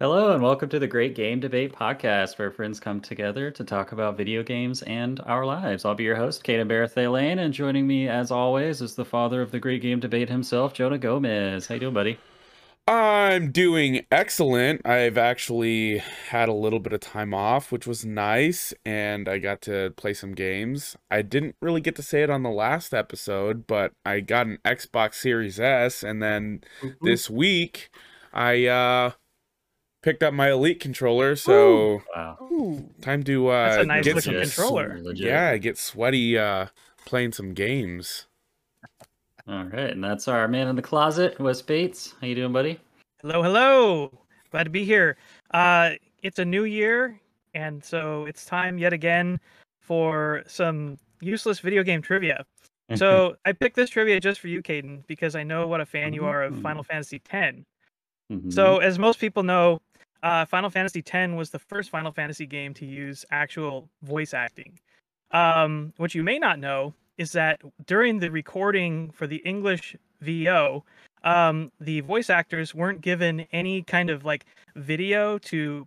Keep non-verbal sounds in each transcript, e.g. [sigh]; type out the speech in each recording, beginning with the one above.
Hello, and welcome to the Great Game Debate Podcast, where friends come together to talk about video games and our lives. I'll be your host, Caden Barathea Lane, and joining me, as always, is the father of the Great Game Debate himself, Jonah Gomez. How you doing, buddy? I'm doing excellent. I've actually had a little bit of time off, which was nice, and I got to play some games. I didn't really get to say it on the last episode, but I got an Xbox Series S, and then Mm-hmm. this week I uh picked up my Elite controller, so Wow. Time to uh That's a nice get looking some controller. Legit. yeah, get sweaty uh playing some games. All right, and that's our man in the closet, Wes Bates. How you doing, buddy? hello, hello. Glad to be here. Uh, it's a new year, and so it's time yet again for some useless video game trivia. [laughs] So I picked this trivia just for you, Caden, because I know what a fan you are of Final Fantasy X. Mhm. So, as most people know, uh, Final Fantasy X was the first Final Fantasy game to use actual voice acting. Um, what you may not know is that during the recording for the English VO, um, the voice actors weren't given any kind of like video to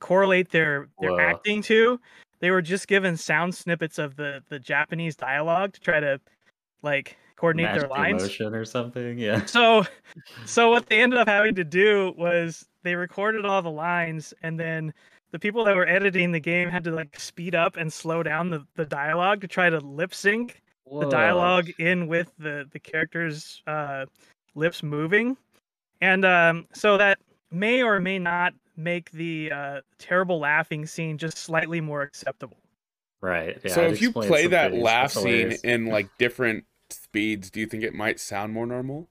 correlate their their Whoa. acting to. They were just given sound snippets of the the Japanese dialogue to try to like coordinate Match their lines. emotion or something. Yeah. [laughs] So, so what they ended up having to do was they recorded all the lines, and then the people that were editing the game had to like speed up and slow down the, the dialogue to try to lip sync the dialogue in with the the characters' uh, lips moving, and um, so that may or may not make the uh, terrible laughing scene just slightly more acceptable. Right. Yeah, so it if you play that face. laugh scene in like different speeds, do you think it might sound more normal?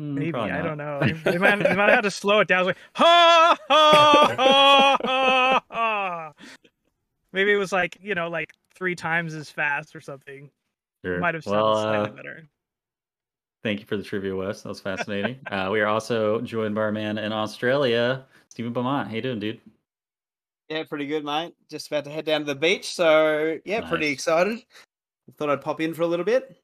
Hmm, Maybe probably I not. don't know. [laughs] They, they might they might have to slow it down. It's like ha ha ha ha ha. Maybe it was like you know like three times as fast or something. Sure. Might have sounded well, slightly uh, better. Thank you for the trivia, Wes. That was fascinating. [laughs] uh, we are also joined by our man in Australia, Stephen Beaumont. How you doing, dude? Yeah, pretty good, mate. Just about to head down to the beach, so yeah, pretty excited. Thought I'd pop in for a little bit.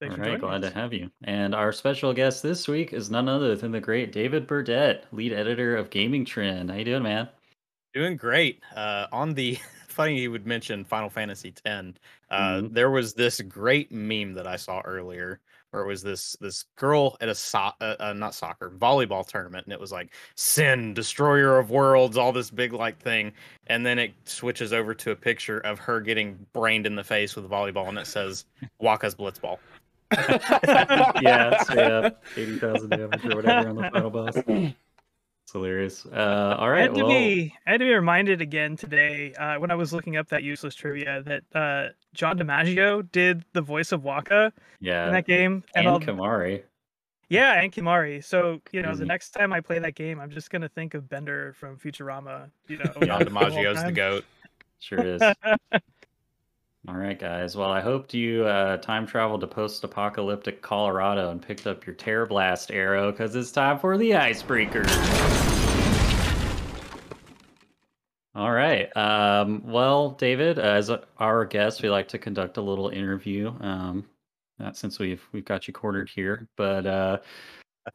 Thanks All for right, glad us. to have you. And our special guest this week is none other than the great David Burdette, lead editor of Gaming Trend. How you doing, man? Doing great. Uh, on the [laughs] funny you would mention Final Fantasy X. Uh, Mhm. There was this great meme that I saw earlier, where it was this this girl at a so- uh, uh, not soccer volleyball tournament, and it was like Sin, Destroyer of Worlds, all this big like thing, and then it switches over to a picture of her getting brained in the face with a volleyball, and it says Wakka's Blitzball. [laughs] yeah, straight up 80,000 damage or whatever on the final boss. It's hilarious. Uh, all I right, had to well, be I had to be reminded again today uh, when I was looking up that useless trivia that uh, John DiMaggio did the voice of Wakka in that game, and I'll- Kimahri. yeah, and Kimahri. So you know, Crazy. the next time I play that game, I'm just gonna think of Bender from Futurama. You know, John DiMaggio's the time. goat. Sure is. [laughs] All right, guys. Well, I hoped you uh, time traveled to post-apocalyptic Colorado and picked up your Tearblast arrow because it's time for the icebreaker. All right. Um, well, David, as our guest, we like to conduct a little interview. Um, not since we've we've got you cornered here, but uh,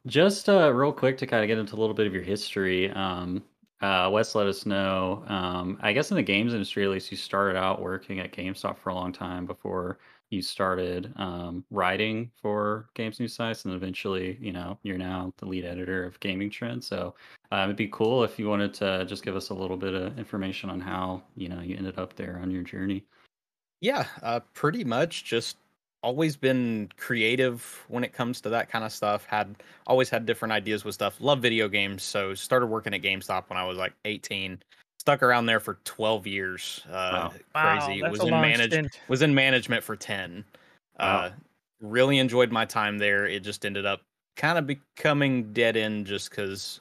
just uh, real quick to kind of get into a little bit of your history. Um, uh, Wes let us know. Um, I guess in the games industry, at least, you started out working at GameStop for a long time before you started um, writing for games news sites, and eventually, you know, you're now the lead editor of Gaming Trend. So um, it'd be cool if you wanted to just give us a little bit of information on how you know you ended up there on your journey. Yeah, uh, pretty much just always been creative when it comes to that kind of stuff. Had always had different ideas with stuff. Love video games, so started working at GameStop when I was like 18. Stuck around there for 12 years. Uh, Wow, crazy. that's was a in long manage was in management for 10. Wow. Uh, really enjoyed my time there. It just ended up kind of becoming dead end just because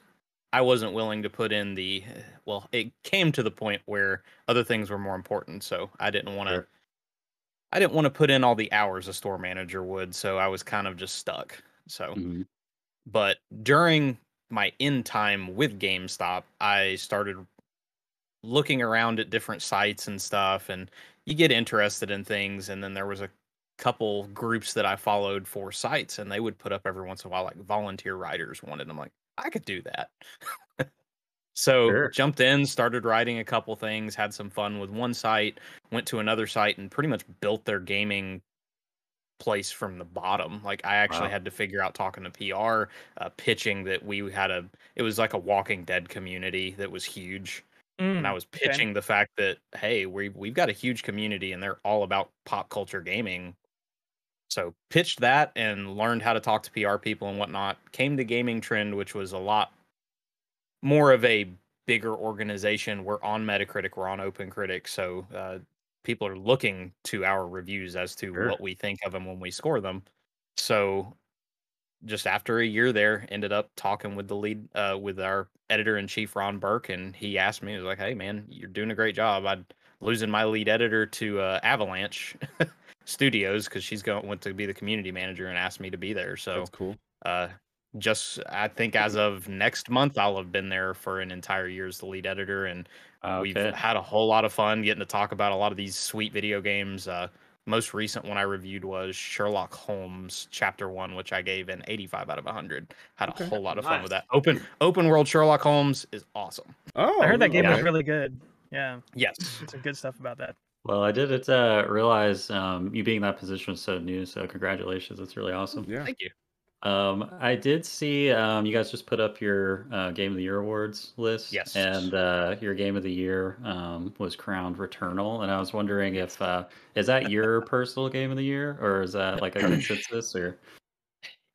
I wasn't willing to put in the. Well, it came to the point where other things were more important, so I didn't want to. Sure. I didn't want to put in all the hours a store manager would, so I was kind of just stuck. So, Mhm. but during my in time with GameStop, I started looking around at different sites and stuff, and you get interested in things. And then there was a couple groups that I followed for sites, and they would put up every once in a while like volunteer writers wanted. I'm like, I could do that. [laughs] so Sure. jumped in, started writing a couple things, had some fun with one site, went to another site, and pretty much built their gaming place from the bottom. Like I actually Wow. had to figure out talking to PR, uh, pitching that we had a. It was like a Walking Dead community that was huge and I Mm, was okay. pitching the fact that hey, we we've got a huge community and they're all about pop culture gaming. So pitched that and learned how to talk to PR people and whatnot. Came to Gaming Trend, which was a lot more of a bigger organization. We're on Metacritic, we're on OpenCritic, so uh, people are looking to our reviews as to Sure. what we think of them when we score them. So just after a year there, ended up talking with the lead, uh, with our editor in chief, Ron Burke, and he asked me, he was like, "Hey, man, you're doing a great job. I'm losing my lead editor to uh, Avalanche [laughs] Studios because she's going went to be the community manager and asked me to be there. So That's cool. uh, just I think as of next month, I'll have been there for an entire year as the lead editor, and we've had a whole lot of fun getting to talk about a lot of these sweet video games. Uh, most recent one I reviewed was Sherlock Holmes Chapter One, which I gave an 85 out of 100. Had a whole lot of fun with that. Open open world Sherlock Holmes is awesome. Oh, I heard that game was really good. Yeah, Yes. some good stuff about that. Well, I didn't uh, realize um, you being in that position was so new. So congratulations. That's really awesome. Yeah. Thank you. Um, I did see um, you guys just put up your uh, Game of the Year awards list. Yes. And uh, your Game of the Year um, was crowned Returnal. And I was wondering if uh, is that your personal Game of the Year or is that like a consensus or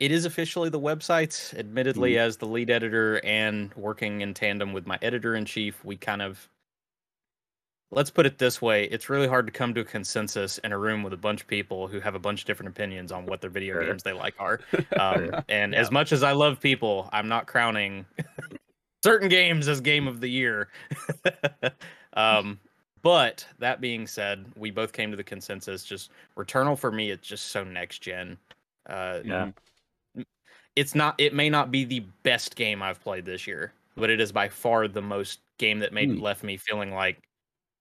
It is officially the website. Admittedly, Mhm. as the lead editor and working in tandem with my editor in chief, we kind of let's put it this way it's really hard to come to a consensus in a room with a bunch of people who have a bunch of different opinions on what their video Sure. games they like are [laughs] um, and Yeah. as much as i love people i'm not crowning [laughs] certain games as game of the year [laughs] um, but that being said we both came to the consensus just returnal for me it's just so next gen uh, yeah? it's not it may not be the best game I've played this year, but it is by far the most game that made Hmm. left me feeling like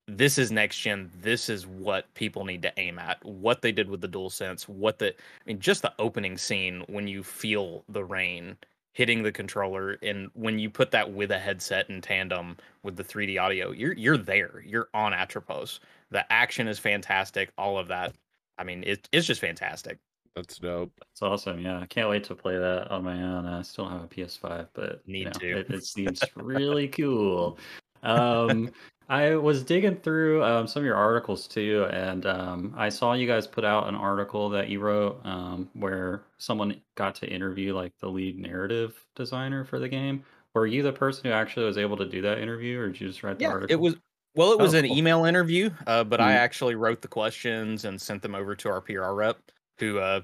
this is next gen. This is what people need to aim at. What they did with the DualSense, what the I mean, just the opening scene when you feel the rain hitting the controller and when you put that with a headset in tandem with the 3D audio, you're you're there. You're on Atropos. The action is fantastic, all of that. I mean, it, it's just fantastic. That's dope. That's awesome. Yeah, I can't wait to play that on my own. I still don't have a PS5, but you Need know, to. It, it seems [laughs] really cool. Um, I was digging through um, some of your articles too, and um, I saw you guys put out an article that you wrote um, where someone got to interview like the lead narrative designer for the game. Were you the person who actually was able to do that interview, or did you just write the Yeah, article? it was. Well, it was Oh, an cool. email interview, uh, but I Mhm. actually wrote the questions and sent them over to our PR rep, who uh,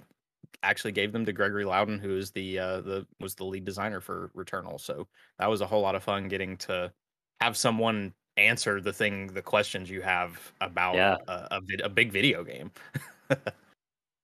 actually gave them to Gregory Louden, who is the uh, the was the lead designer for Returnal. So that was a whole lot of fun getting to have someone answer the thing, the questions you have about Yeah. a, a, vid- a big video game. [laughs]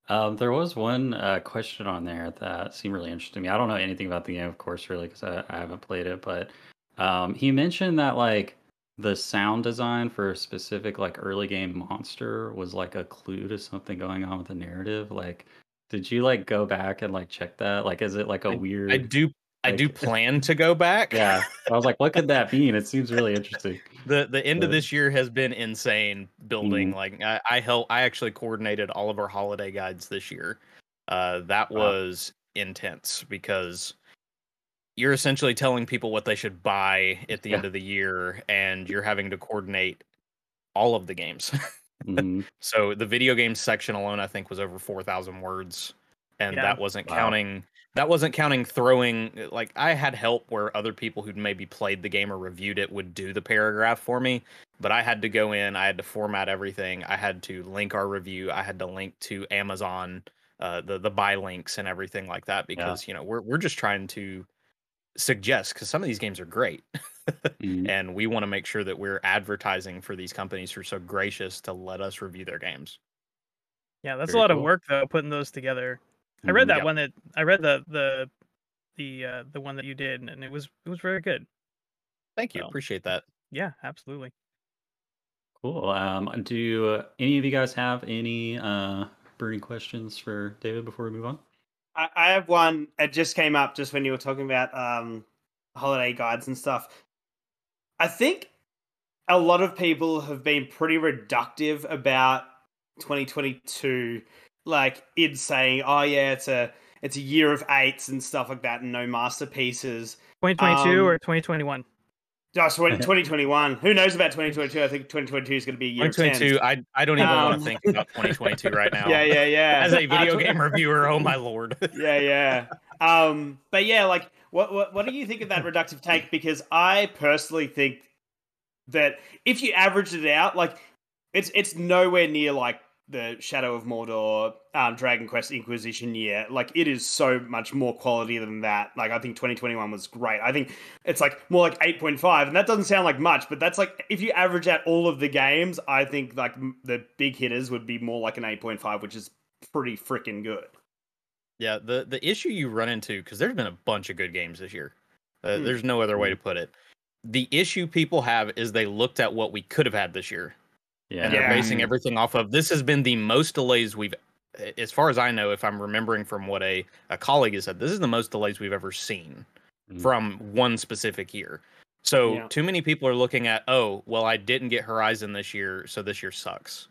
Um, there was one uh, question on there that seemed really interesting to me. I don't know anything about the game, of course, really, because I, I haven't played it. But um, he mentioned that like the sound design for a specific like early game monster was like a clue to something going on with the narrative. Like, did you like go back and like check that? Like, is it like a weird? I do. I do [laughs] plan to go back. Yeah, I was like, what could that mean? It seems really interesting. the the end of this year has been insane building Mhm. like i i help i actually coordinated all of our holiday guides this year uh that Wow. was intense because you're essentially telling people what they should buy at the end of the year and you're having to coordinate all of the games Mhm. [laughs] so the video game section alone i think was over 4000 words and Yeah. that wasn't Wow. counting that wasn't counting throwing like i had help where other people who'd maybe played the game or reviewed it would do the paragraph for me but i had to go in i had to format everything i had to link our review i had to link to amazon uh, the the buy links and everything like that because you know we're we're just trying to suggest because some of these games are great [laughs] Mhm. and we want to make sure that we're advertising for these companies who are so gracious to let us review their games Yeah, that's Very a lot of work though, putting those together. I read Mhm. that Yep. one that I read the the the uh, the one that you did, and it was it was very good. thank you Well, appreciate that Yeah, absolutely. Cool. Um, do uh, any of you guys have any uh, burning questions for David before we move on? I, I have one. It just came up just when you were talking about um, holiday guides and stuff. I think a lot of people have been pretty reductive about 2022, like in saying, "Oh yeah, it's a it's a year of eights and stuff like that, and no masterpieces." 2022 Um, or 2021? Josh, 2021. Who knows about 2022? I think 2022 is going to be a year of 2022. I I don't even want Um, to think about [laughs] 2022 right now. Yeah, yeah, yeah. As a video game reviewer, oh my lord. [laughs] yeah, yeah. Um, but yeah, like, what, what what do you think of that reductive take? Because I personally think that if you averaged it out, like, it's it's nowhere near like the Shadow of Mordor, um, Dragon Quest Inquisition year. Like, it is so much more quality than that. Like, I think 2021 was great. I think it's like more like 8.5, and that doesn't sound like much, but that's like if you average out all of the games, I think like m- the big hitters would be more like an 8.5, which is pretty freaking good. Yeah, the the issue you run into because there's been a bunch of good games this year. Uh, Hmm. There's no other way to put it. The issue people have is they looked at what we could have had this year, Yeah. and they're Yeah. basing everything off of this has been the most delays we've, as far as I know, if I'm remembering from what a a colleague has said, this is the most delays we've ever seen Mm. from one specific year. So Yeah. too many people are looking at, oh, well, I didn't get Horizon this year, so this year sucks.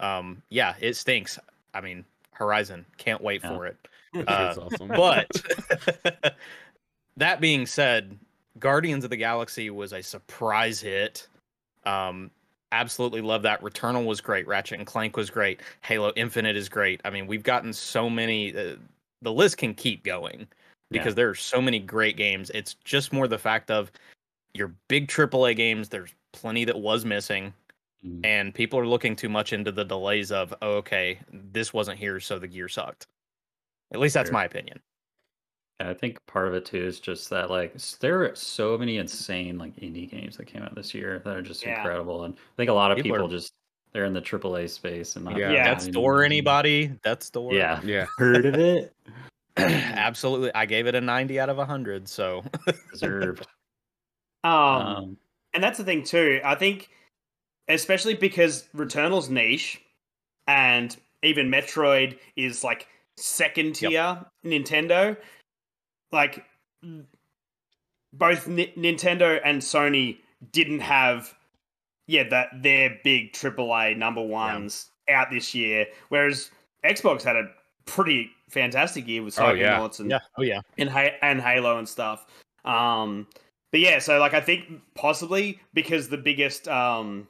Um, yeah, it stinks. I mean, Horizon, can't wait Yeah. for it. [laughs] Uh, awesome. But [laughs] [laughs] that being said, Guardians of the Galaxy was a surprise hit. Um, absolutely love that. Returnal was great. Ratchet and Clank was great. Halo Infinite is great. I mean, we've gotten so many. Uh, the list can keep going because there are so many great games. It's just more the fact of your big AAA games. There's plenty that was missing, Mm. and people are looking too much into the delays of, oh, okay, this wasn't here, so the gear sucked. At least that's Sure. my opinion. I think part of it too is just that like s- there are so many insane like indie games that came out this year that are just Yeah. incredible, and I think a lot of People people, are- just they're in the AAA space and not Yeah. really Yeah. That store, finding- anybody? That's door. Yeah, yeah. [laughs] heard of it? [clears throat] [laughs] Absolutely. I gave it a 90 out of 100. So, [laughs] Deserved. Um, Um, and that's the thing too. I think, especially because Returnal's niche, and even Metroid is like second tier Nintendo. Like, both Ni- Nintendo and Sony didn't have, yeah, that their big AAA number ones out this year, whereas Xbox had a pretty fantastic year with Oh, yeah. And yeah. Oh, yeah. and ha- and Halo and stuff. Um, but yeah, so like I think possibly because the biggest um,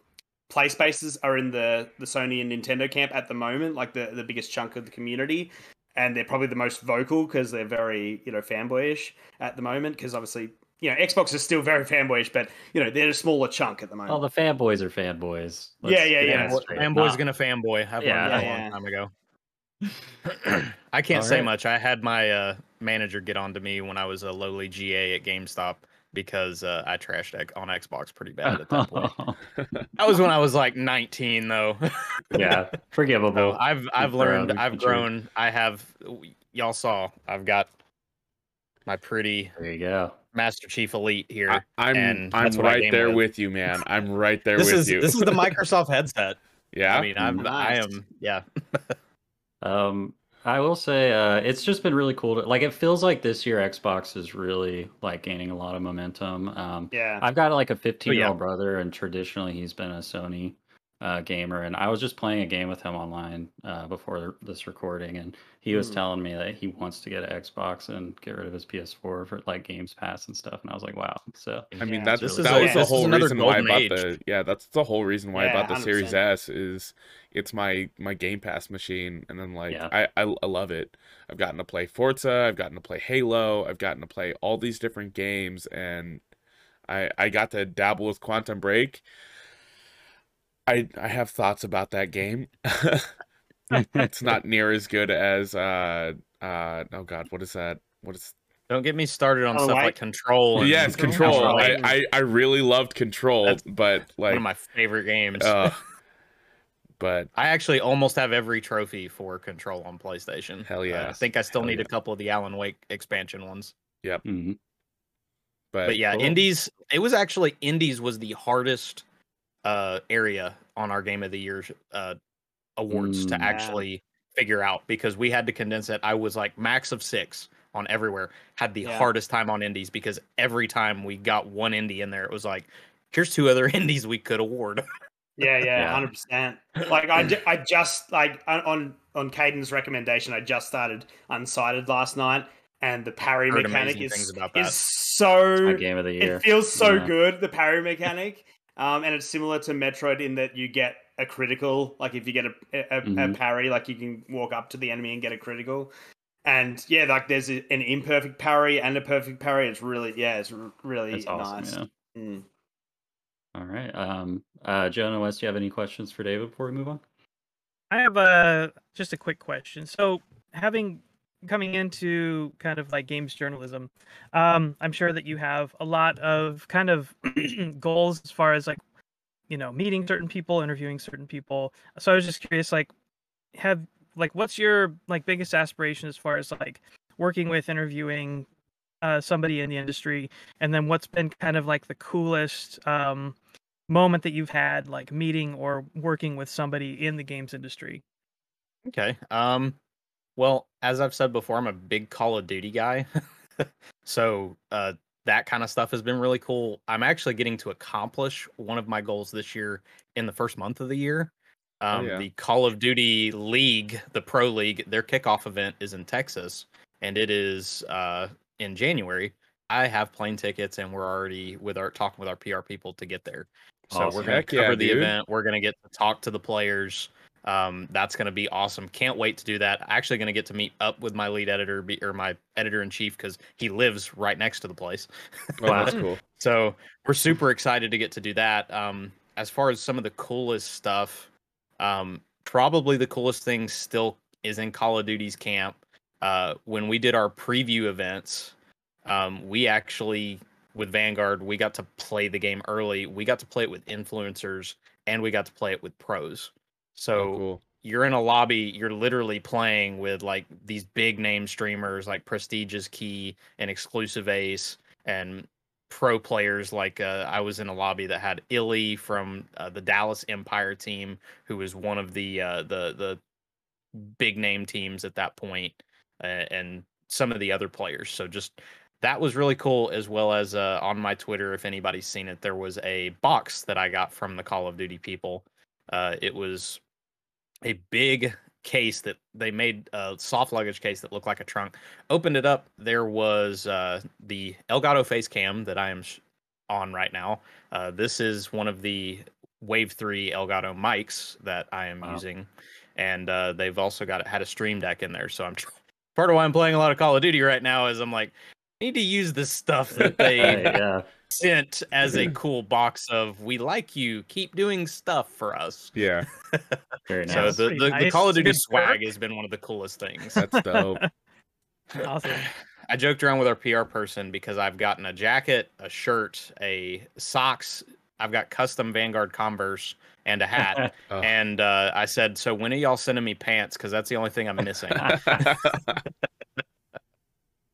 play spaces are in the the Sony and Nintendo camp at the moment, like the the biggest chunk of the community, and they're probably the most vocal because they're very you know fanboyish at the moment. Because obviously you know Xbox is still [laughs] very fanboyish, but you know they're a smaller chunk at the moment. well, the fanboys are fanboys. Yeah, yeah, yeah. Fanboy- Fanboy's Not- gonna fanboy. I've Yeah. learned that Yeah, a long time ago. [clears throat] I can't All say right. much. I had my uh, manager get on to me when I was a lowly GA at GameStop because uh, I trashed X- on Xbox pretty bad at that point. [laughs] that was when I was like 19, though. [laughs] yeah, So forgivable. I've I've proud learned. I've you. grown. I have. Y'all saw. I've got my pretty there you go. Master Chief Elite here. I, I'm and I'm that's what I right there with. with you, man. [laughs] I'm right there this with is you. this is the Microsoft headset. yeah. I mean, I'm I am yeah. Um, I will say uh, it's just been really cool to like. It feels like this year Xbox is really like gaining a lot of momentum. Um, yeah, I've got like a 15 year yeah. old brother, and traditionally he's been a Sony uh, gamer. And I was just playing a game with him online uh, before this recording, and he was Hmm. telling me that he wants to get an Xbox and get rid of his PS4 for like Games Pass and stuff. And I was like, wow. So I mean Yeah. that's This is that a- was the whole reason why I bought age. the yeah that's the whole reason why I bought the Series 100%. S is it's my my Game Pass machine and then like Yeah. I, I I love it. I've gotten to play Forza, I've gotten to play Halo, I've gotten to play all these different games and I I got to dabble with Quantum Break. I I have thoughts about that game. [laughs] [laughs] it's not near as good as uh uh oh god what is that what is Don't get me started on Oh, stuff like- like Control. And yes control Control. I, I i really loved control That's but like one of my favorite games. uh [laughs] but I actually almost have every trophy for Control on PlayStation. Hell Uh, I think I still Hell need yeah. a couple of the Alan Wake expansion ones. mhm. but, But yeah, cool. Indies. It was actually Indies was the hardest uh area on our game of the year uh, awards Mm. to Yeah. actually figure out because we had to condense it. I was like max of six on everywhere. Had the Yeah. hardest time on indies because every time we got one indie in there, it was like, here's two other [laughs] indies we could award. Yeah, yeah, Yeah. hundred percent. Like I, ju- I just like on- on on Caden's recommendation, I just started Unsighted last night, and the parry Heard mechanic is things about is so My game of the year. it feels so Yeah. good. The parry mechanic, um, and it's similar to Metroid in that you get a critical. Like if you get a a, a Mhm. parry, like you can walk up to the enemy and get a critical. And yeah, like there's a, an imperfect parry and a perfect parry. It's really yeah, it's r- really That's awesome. nice. Yeah. Mm. All right. Um, uh, Jonah West, do you have any questions for David before we move on? I have a just a quick question. So, having coming into kind of like games journalism, um, I'm sure that you have a lot of kind of [clears throat] goals as far as like, you know, meeting certain people, interviewing certain people. So I was just curious, like, have like what's your like biggest aspiration as far as like working with interviewing uh, somebody in the industry, and then what's been kind of like the coolest um, moment that you've had like meeting or working with somebody in the games industry Okay. Um well, as I've said before, I'm a big Call of Duty guy. [laughs] so, uh that kind of stuff has been really cool. I'm actually getting to accomplish one of my goals this year in the first month of the year. Um yeah. the Call of Duty League, the Pro League, their kickoff event is in Texas and it is uh in January. I have plane tickets and we're already with our talking with our PR people to get there. So Awesome. we're going to yeah, cover the dude. event. We're going to get to talk to the players. Um, that's going to be awesome. Can't wait to do that. Actually, going to get to meet up with my lead editor be, or my editor in chief because he lives right next to the place. Oh, that's [laughs] cool. So we're super excited to get to do that. Um, as far as some of the coolest stuff, um, probably the coolest thing still is in Call of Duty's camp. Uh, when we did our preview events, um, we actually with Vanguard we got to play the game early. We got to play it with influencers and we got to play it with pros. So Oh, cool. you're in a lobby you're literally playing with like these big name streamers like PrestigeIsKey and ExclusiveAce and pro players like uh, i was in a lobby that had iLLeY from uh, the dallas empire team who was one of the uh, the the big name teams at that point uh, and some of the other players so just that was really cool as well as uh, on my twitter if anybody's seen it there was a box that i got from the call of duty people uh, it was a big case that they made a soft luggage case that looked like a trunk. Opened it up, there was uh, the Elgato face cam that I am sh- on right now. Uh, this is one of the Wave Three Elgato mics that I am Wow. using, and uh, they've also got had a Stream Deck in there. So I'm tr- part of why I'm playing a lot of Call of Duty right now is I'm like. I need to use the stuff that they [laughs] yeah. Sent as a [clears throat] cool box of "We like you, keep doing stuff for us." Yeah, [laughs] Very nice. So That's the, pretty the, the. Call of Duty swag perk. has been one of the coolest things. that's dope. [laughs] awesome [sighs] I joked around with our PR person because I've gotten a jacket, a shirt, a socks. I've got custom Vanguard Converse and a hat. [laughs] Oh. and uh, I said, "So when are y'all sending me pants? Because that's the only thing I'm missing."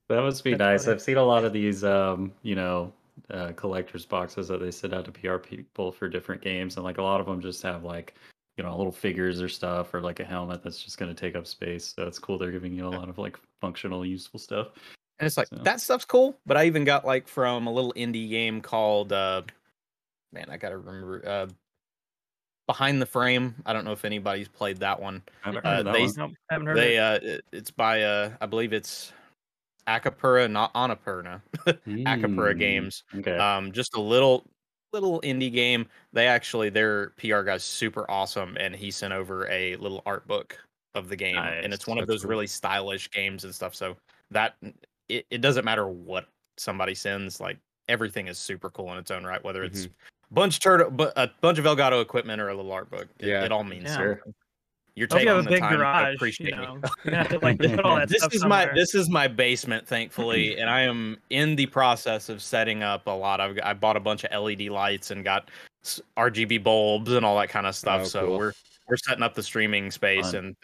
That must be That's nice. funny. I've seen a lot of these, um, you know, uh, collectors boxes that they send out to PR people for different games, and like a lot of them just have like, you know, little figures or stuff, or like a helmet that's just going to take up space. So it's cool they're giving you a lot of like functional, useful stuff. And it's like So- that stuff's cool, but I even got like from a little indie game called uh man, I gotta remember uh Behind the Frame. I don't know if anybody's played that one. I haven't Uh, heard of that they- one. nope haven't heard They of it. uh it's by uh I believe it's Akupara, not Annapurna. [laughs] Akupara Mm, Games. Okay. Um just a little little indie game. They actually their PR guy's super awesome and he sent over a little art book of the game. And it's Nice, one of those cool. really stylish games and stuff. So that it, it doesn't matter what somebody sends, like everything is super cool in its own right, whether it's bunch turtle but a bunch of Elgato equipment or a little art book. It, Yeah. it all means Yeah. Sure. something. You're Hope taking you have a the big time [laughs] to garage. appreciate You know, you're have to like put all [laughs] that this stuff is my this is my basement thankfully and i am in the process of setting up a lot i've i bought a bunch of led lights and got rgb bulbs and all that kind of stuff Oh, so cool. we're we're setting up the streaming space Fun. and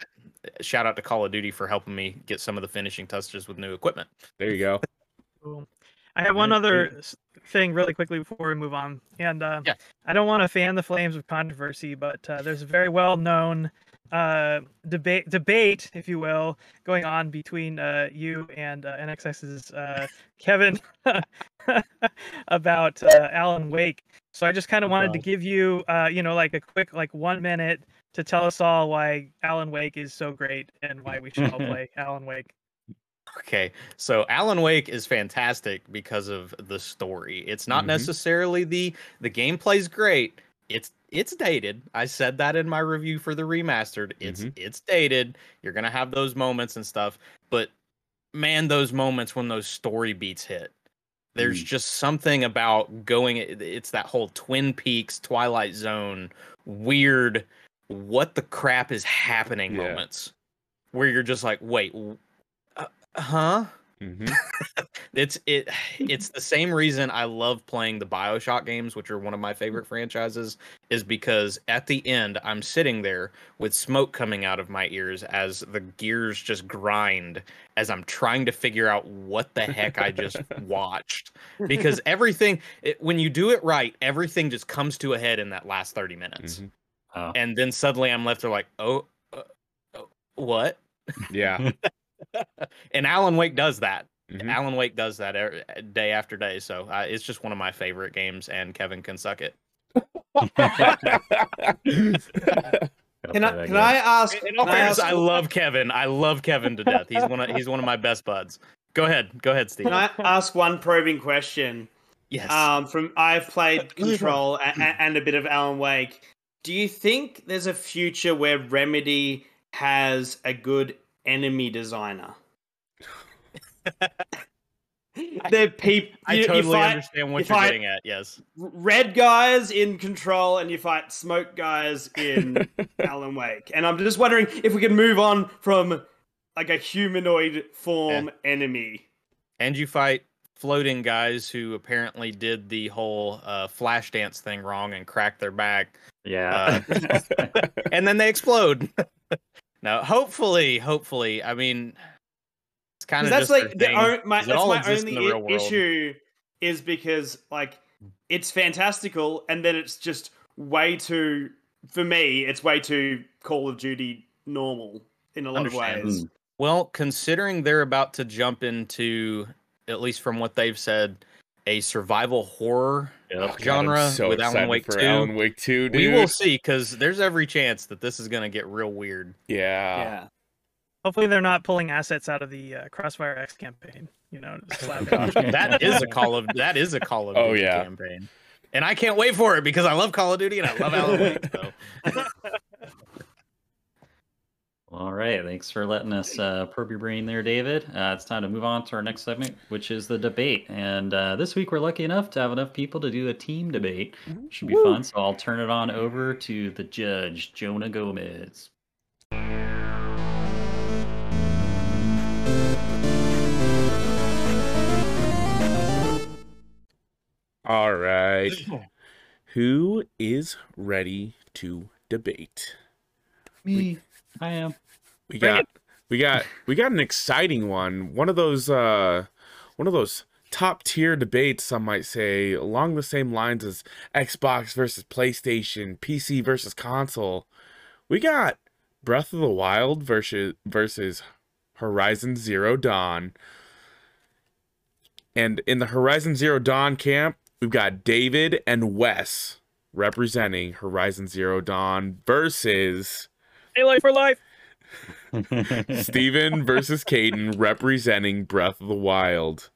shout out to call of duty for helping me get some of the finishing touches with new equipment There you go. Cool. I have one other thing really quickly before we move on. And uh, Yeah. I don't want to fan the flames of controversy, but uh, there's a very well known uh, debate, debate, if you will, going on between uh, you and uh, NXS's uh, Kevin [laughs] about uh, Alan Wake. So I just kind of wanted to give you, uh, you know, like a quick, like one minute to tell us all why Alan Wake is so great and why we should all [laughs] play Alan Wake. Okay, so Alan Wake is fantastic because of the story. It's not Mhm. necessarily the the gameplay's great. It's it's dated. I said that in my review for the remastered. It's it's dated. You're gonna have those moments and stuff, but man, those moments when those story beats hit. There's Mm. just something about going. It's that whole Twin Peaks, Twilight Zone, weird. What the crap is happening? Yeah. Moments where you're just like, wait, uh, huh? Hmm [laughs] it's it it's the same reason I love playing the BioShock games, which are one of my favorite franchises, is because at the end I'm sitting there with smoke coming out of my ears as the gears just grind as I'm trying to figure out what the heck I just watched. Because [laughs] everything it, when you do it right, everything just comes to a head in that last 30 minutes. Mhm. Oh. And then suddenly I'm left there like, "Oh, uh, oh what?" Yeah. [laughs] and Alan Wake does that. Mhm. Alan Wake does that er, day after day, so uh, it's just one of my favorite games, and Kevin can suck it. Can I can I ask? In all can I ask- I love Kevin. I love Kevin to death. He's one of he's one of my best buds. Go ahead, go ahead, Steve. Can I ask one probing question? yes. Um, from I've played Control and, and a bit of Alan Wake. Do you think there's a future where Remedy has a good enemy designer? [laughs] They're people. I you, you totally fight understand what if you're I- getting at. Yes. red guys in Control, and you fight smoke guys in [laughs] Alan Wake. And I'm just wondering if we can move on from like a humanoid form enemy. And you fight floating guys who apparently did the whole uh, flash dance thing wrong and cracked their back, yeah. [laughs] and then they explode. Now, hopefully, hopefully, I mean, it's kind of that's just like their the thing, o- my 'cause it that's my only the real i- world. issue is because like it's fantastical and then it's just way too for me it's way too Call of Duty normal in a lot of ways. Mm. Well, considering they're about to jump into, at least from what they've said, a survival horror Yep. God, genre so with Alan excited Wake for 2, Alan Wake 2, dude. we will see because there's every chance that this is going to get real weird. Yeah. Yeah. Hopefully, they're not pulling assets out of the uh, Crossfire X campaign. You know, to slap [laughs] it on. That is a call of that is a Call of Duty Oh, yeah. campaign, and I can't wait for it because I love Call of Duty and I love Alan Wake. So. [laughs] All right. Thanks for letting us uh, probe your brain there, David. Uh, it's time to move on to our next segment, which is the debate. And uh, this week, we're lucky enough to have enough people to do a team debate. Should be fun. So I'll turn it on over to the judge, Jonah Gomez. All right. [clears throat] Who is ready to debate? Me. I am. We Bring got [laughs] we got we got an exciting one. One of those uh one of those top tier debates some might say along the same lines as Xbox versus PlayStation, PC versus console. We got Breath of the Wild versus versus Horizon Zero Dawn. And in the Horizon Zero Dawn camp, we've got David and Wes representing Horizon Zero Dawn versus Halo for life. Steven versus Caden representing Breath of the Wild.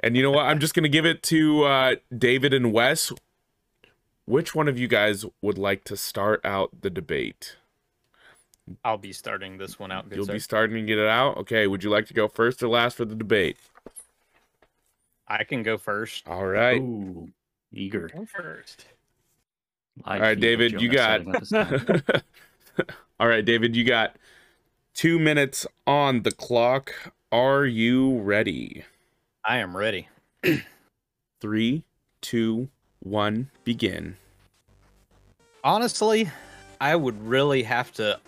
And you know what? I'm just going to give it to uh, David and Wes. Which one of you guys would like to start out the debate? I'll be starting this one out. Good You'll sir. be starting to get it out? Okay, would you like to go first or last for the debate? I can go first. All right. Ooh, eager. Go first. Live [laughs] All right, David, you got. setting up his time. All right, David, you got two minutes on the clock. Are you ready? I am ready. [clears throat] Three, two, one, begin. Honestly, I would really have to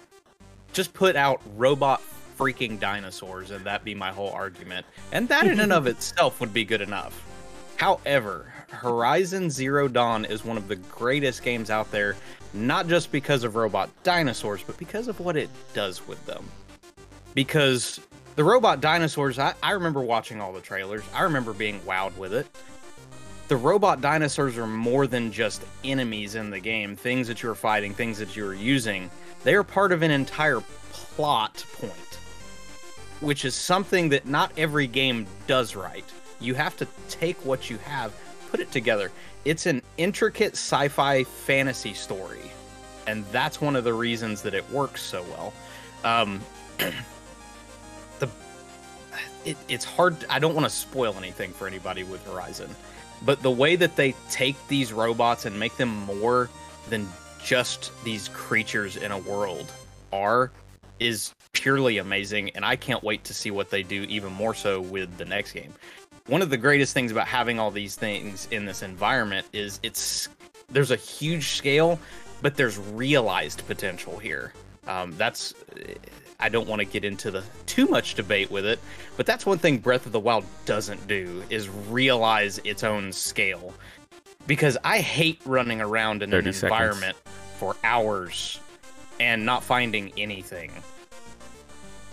just put out robot freaking dinosaurs and that be my whole argument. And that in and of [laughs] itself would be good enough. However, Horizon Zero Dawn is one of the greatest games out there, not just because of robot dinosaurs, but because of what it does with them. Because the robot dinosaurs, I, I remember watching all the trailers, I remember being wowed with it. The robot dinosaurs are more than just enemies in the game, things that you're fighting, things that you're using. They are part of an entire plot point, which is something that not every game does right. You have to take what you have, put it together. It's an intricate sci fi fantasy story, and that's one of the reasons that it works so well. Um, [clears throat] the it, it's hard. I don't want to spoil anything for anybody with Horizon, but the way that they take these robots and make them more than just these creatures in a world are is purely amazing and I can't wait to see what they do even more so with the next game. One of the greatest things about having all these things in this environment is it's there's a huge scale but there's realized potential here. Um, that's I don't want to get into the too much debate with it, but that's one thing Breath of the Wild doesn't do is realize its own scale. Because I hate running around in an 30 seconds. environment for hours and not finding anything.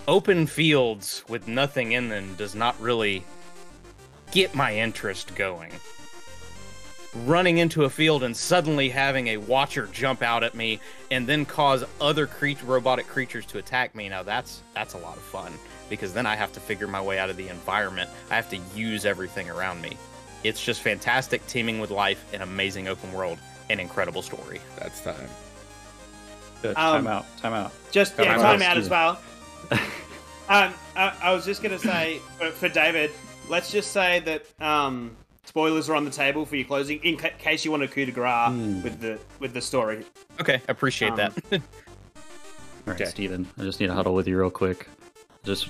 Open fields with nothing in them does not really get my interest going. Running into a field and suddenly having a watcher jump out at me and then cause other cre- robotic creatures to attack me now that's that's a lot of fun because then I have to figure my way out of the environment. I have to use everything around me. It's just fantastic teaming with life, an amazing open world, an incredible story. That's time. Good. Um, time out. Time out. Just Come yeah, on, time let's out as [laughs] well. um, I, I was just gonna say for, for David, let's just say that um, spoilers are on the table for your closing, in ca- case you want a coup de grace Hmm. with the with the story. Okay, appreciate Um, that. [laughs] All right, Okay. Steven, I just need to huddle with you real quick. Just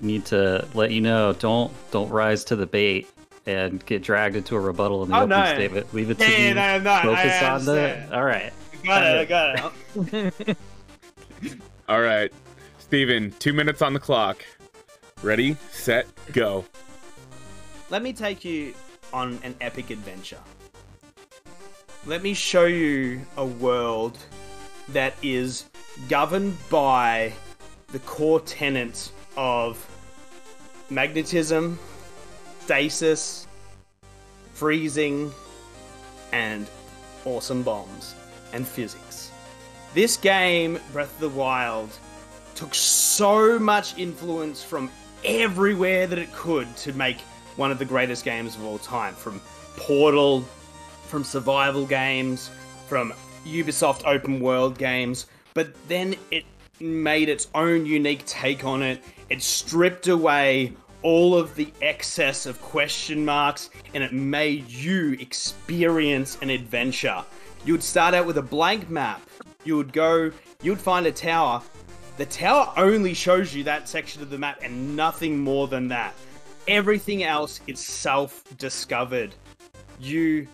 need to let you know, don't don't rise to the bait and get dragged into a rebuttal in the Oh, open no. statement. Leave it to Yeah, me. yeah, no, no, I Focus on the. All right. Got it. I got it. [laughs] all right, Steven, two minutes on the clock. Ready, set, go. Let me take you on an epic adventure. Let me show you a world that is governed by the core tenets of magnetism, stasis, freezing, and awesome bombs and physics. This game, Breath of the Wild, took so much influence from everywhere that it could to make one of the greatest games of all time. From Portal, from survival games, from Ubisoft open world games, but then it made its own unique take on it. It stripped away all of the excess of question marks and it made you experience an adventure. You would start out with a blank map. You would go, you would find a tower. The tower only shows you that section of the map and nothing more than that. Everything else is self discovered. You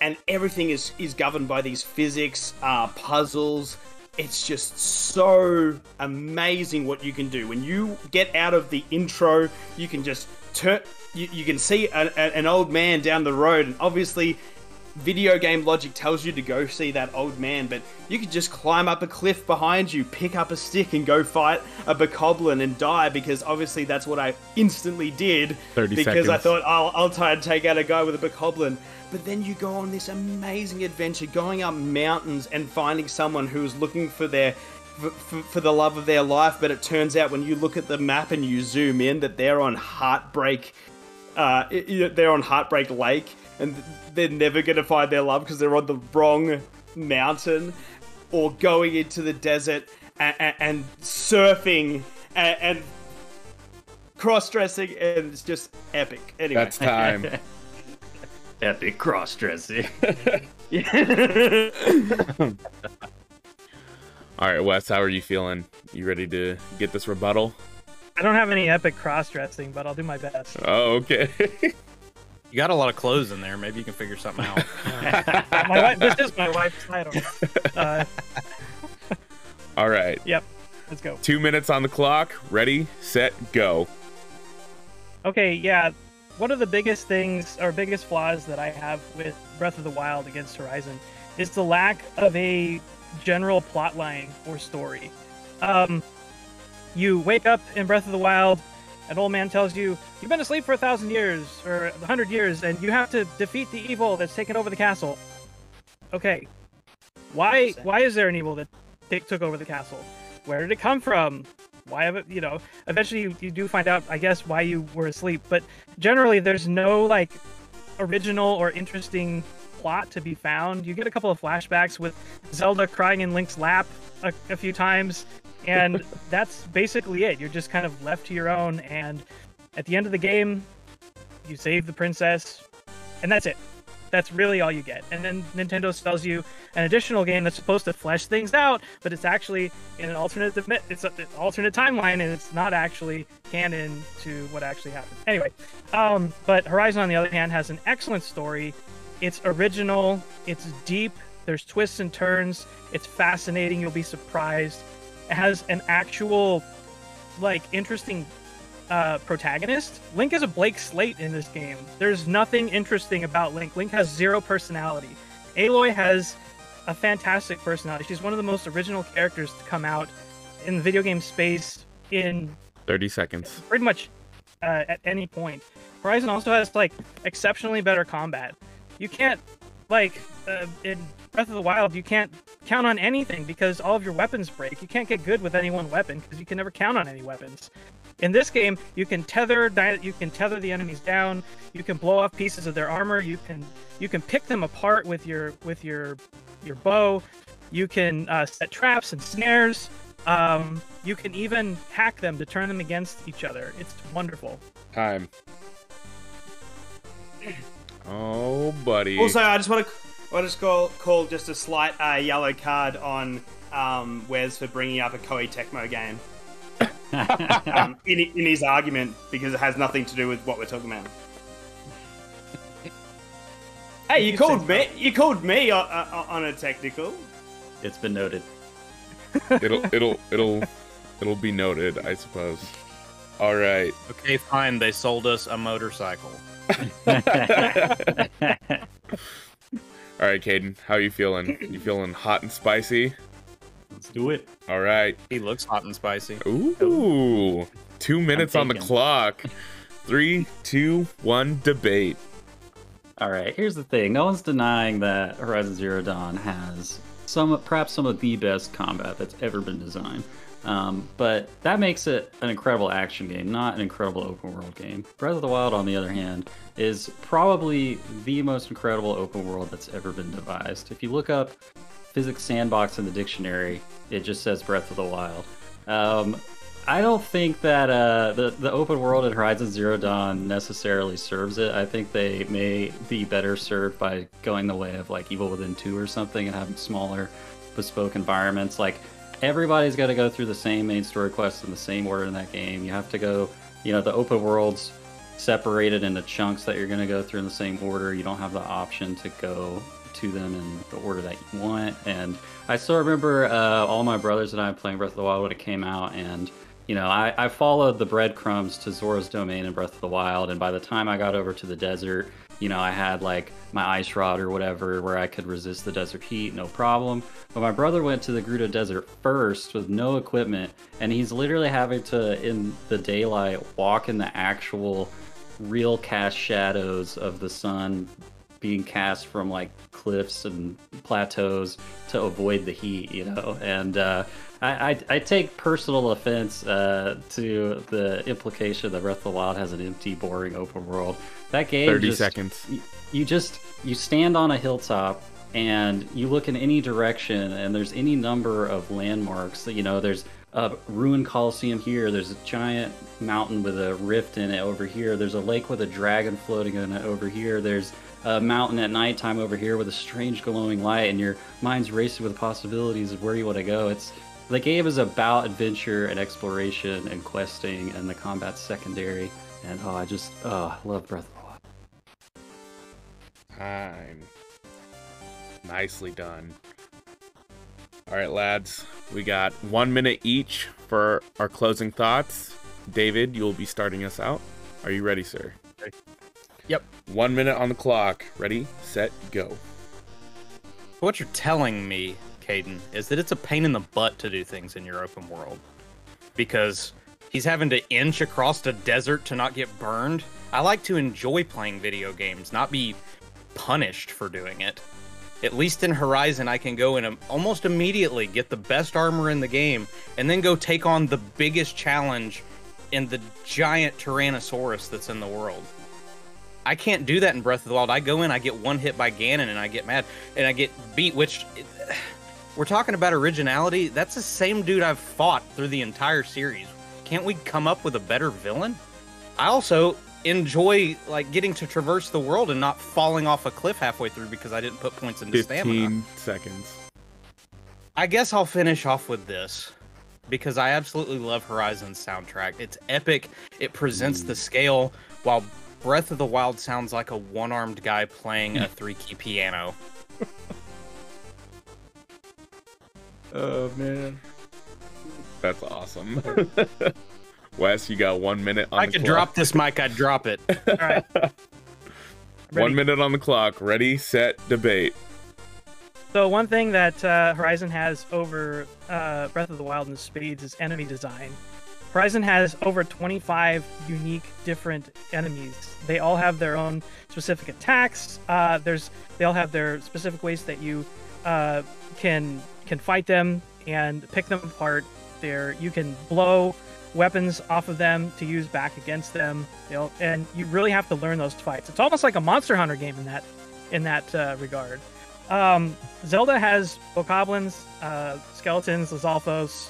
and everything is is governed by these physics, uh, puzzles. It's just so amazing what you can do when you get out of the intro. You can just turn. You, you can see a, a- an old man down the road, and obviously, video game logic tells you to go see that old man. But you could just climb up a cliff behind you, pick up a stick, and go fight a bokoblin and die because obviously that's what I instantly did 30 because I thought I'll, I'll try and take out a guy with a bokoblin. But then you go on this amazing adventure, going up mountains and finding someone who's looking for their for, for, the love of their life. But it turns out when you look at the map and you zoom in, that they're on Heartbreak. Uh, they're on Heartbreak Lake, and they're never gonna find their love because they're on the wrong mountain, or going into the desert and, and, and surfing and, and cross-dressing, and it's just epic. Anyway, That's time. [laughs] Epic cross dressing. [laughs] [laughs] All right, Wes, how are you feeling? You ready to get this rebuttal? I don't have any epic cross dressing, but I'll do my best. Oh, okay. You got a lot of clothes in there. Maybe you can figure something out. [laughs] my wife, this is my wife's title. Uh, All right, Yep. let's go. two minutes on the clock. Ready, set, go. Okay, yeah. one of the biggest things or biggest flaws that I have with Breath of the Wild against Horizon is the lack of a general plot line or story. Um, you wake up in Breath of the Wild, an old man tells you you've been asleep for a thousand years or a hundred years, and you have to defeat the evil that's taken over the castle. Okay, why why is there an evil that took over the castle? Where did it come from? Why have it? You know, eventually you, you do find out, I guess, why you were asleep. But generally, there's no like original or interesting plot to be found. You get a couple of flashbacks with Zelda crying in Link's lap a, a few times, and [laughs] that's basically it. You're just kind of left to your own, and at the end of the game, you save the princess, and that's it. That's really all you get. And then Nintendo sells you an additional game that's supposed to flesh things out, but it's actually in an alternate it's an alternate timeline, and it's not actually canon to what actually happened. Anyway, um, but Horizon on the other hand has an excellent story. It's original. It's deep. There's twists and turns. It's fascinating. You'll be surprised. It has an actual, like, interesting uh, protagonist. Link is a Blake Slate in this game. There's nothing interesting about Link. Link has zero personality. Aloy has a fantastic personality. She's one of the most original characters to come out in the video game space in 30 seconds. Pretty much uh, at any point. Horizon also has like exceptionally better combat. You can't like uh, in Breath of the Wild, you can't count on anything because all of your weapons break. You can't get good with any one weapon because you can never count on any weapons. In this game, you can tether you can tether the enemies down. You can blow off pieces of their armor. You can you can pick them apart with your with your your bow. You can uh, set traps and snares. Um, you can even hack them to turn them against each other. It's wonderful. Time. Oh, buddy. Also, I just want to I just call call just a slight uh, yellow card on um, Wes for bringing up a Koei Tecmo game [laughs] um, in, in his argument because it has nothing to do with what we're talking about. Hey, you called me. You called me on, on a technical. It's been noted. [laughs] it'll it'll it'll [laughs] it'll be noted, I suppose. All right. Okay, fine. They sold us a motorcycle. All right, Caden, how you feeling? You feeling hot and spicy? Let's do it. All right. He looks hot and spicy. Ooh. Two minutes on the clock. Three, two, one, debate. All right. Here's the thing. No one's denying that Horizon Zero Dawn has some, perhaps some of the best combat that's ever been designed. Um, but that makes it an incredible action game, not an incredible open world game. Breath of the Wild, on the other hand, is probably the most incredible open world that's ever been devised. If you look up physics sandbox in the dictionary, it just says Breath of the Wild. Um, I don't think that uh, the the open world in Horizon Zero Dawn necessarily serves it. I think they may be better served by going the way of like Evil Within Two or something and having smaller, bespoke environments. Like everybody's got to go through the same main story quests in the same order in that game. You have to go, you know, the open worlds separated into chunks that you're going to go through in the same order. You don't have the option to go to them in the order that you want. And I still remember uh, all my brothers and I playing Breath of the Wild when it came out, and you know, I, I followed the breadcrumbs to Zora's Domain in Breath of the Wild, and by the time I got over to the desert, you know, I had like my ice rod or whatever where I could resist the desert heat, no problem. But my brother went to the Gerudo Desert first with no equipment, and he's literally having to, in the daylight, walk in the actual real cast shadows of the sun being cast from like cliffs and plateaus to avoid the heat, you know. And uh, I, I, I, take personal offense uh, to the implication that Breath of the Wild has an empty, boring open world. That game, thirty just, seconds. You, you just you stand on a hilltop and you look in any direction, and there's any number of landmarks. You know, there's a ruined coliseum here. There's a giant mountain with a rift in it over here. There's a lake with a dragon floating in it over here. There's a mountain at nighttime over here with a strange glowing light, and your mind's racing with possibilities of where you want to go. It's the game is about adventure and exploration and questing, and the combat's secondary. And oh, I just oh, I love Breath of the Wild. Time. Nicely done. All right, lads, we got one minute each for our closing thoughts. David, you'll be starting us out. Are you ready, sir? Yep. One minute on the clock. Ready, set, go. What you're telling me, Caden, is that it's a pain in the butt to do things in your open world. Because he's having to inch across the desert to not get burned. I like to enjoy playing video games, not be punished for doing it. At least in Horizon, I can go and um, almost immediately get the best armor in the game and then go take on the biggest challenge in the giant Tyrannosaurus that's in the world. I can't do that in Breath of the Wild. I go in, I get one hit by Ganon, and I get mad, and I get beat. Which [sighs] we're talking about originality. That's the same dude I've fought through the entire series. Can't we come up with a better villain? I also enjoy like getting to traverse the world and not falling off a cliff halfway through because I didn't put points into stamina. Fifteen seconds. I guess I'll finish off with this because I absolutely love Horizon's soundtrack. It's epic. It presents the scale while Breath of the Wild sounds like a one-armed guy playing a hmm. three-key piano. Oh man, that's awesome. [laughs] Wes, you got one minute on I the could clock. drop this mic, I'd drop it. [laughs] All right. One minute on the clock. Ready, set, debate. So one thing that uh, Horizon has over uh, Breath of the Wild and Spades is enemy design. Horizon has over 25 unique different enemies. They all have their own specific attacks. Uh, there's they all have their specific ways that you uh, can can fight them and pick them apart. There you can blow weapons off of them to use back against them. You know, and you really have to learn those fights. It's almost like a Monster Hunter game in that in that uh, regard. Um, Zelda has bokoblins, uh, skeletons, Lizalfos.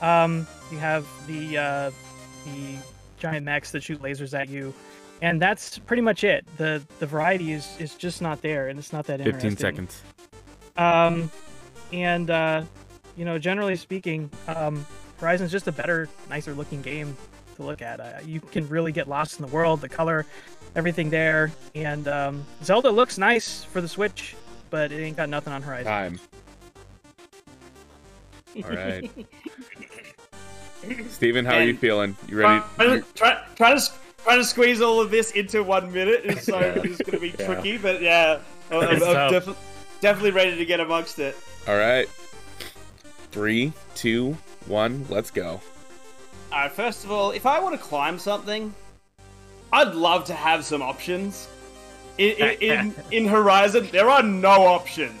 Um, you have the uh, the giant mechs that shoot lasers at you, and that's pretty much it. the The variety is is just not there, and it's not that interesting. Fifteen seconds. Um, and uh, you know, generally speaking, um, Horizon's just a better, nicer looking game to look at. Uh, you can really get lost in the world, the color, everything there, and um, Zelda looks nice for the Switch, but it ain't got nothing on Horizon. Time. All right. [laughs] Steven, how are you feeling? You ready? Trying to, try, trying, to, trying to squeeze all of this into one minute is so Yeah. it's going to be [laughs] Yeah. tricky, but yeah, I'm, I'm, It's tough. defi- definitely ready to get amongst it. All right. Three, two, one. Let's go. Alright, first of all, if I want to climb something, I'd love to have some options. In, in, in, [laughs] in Horizon, there are no options.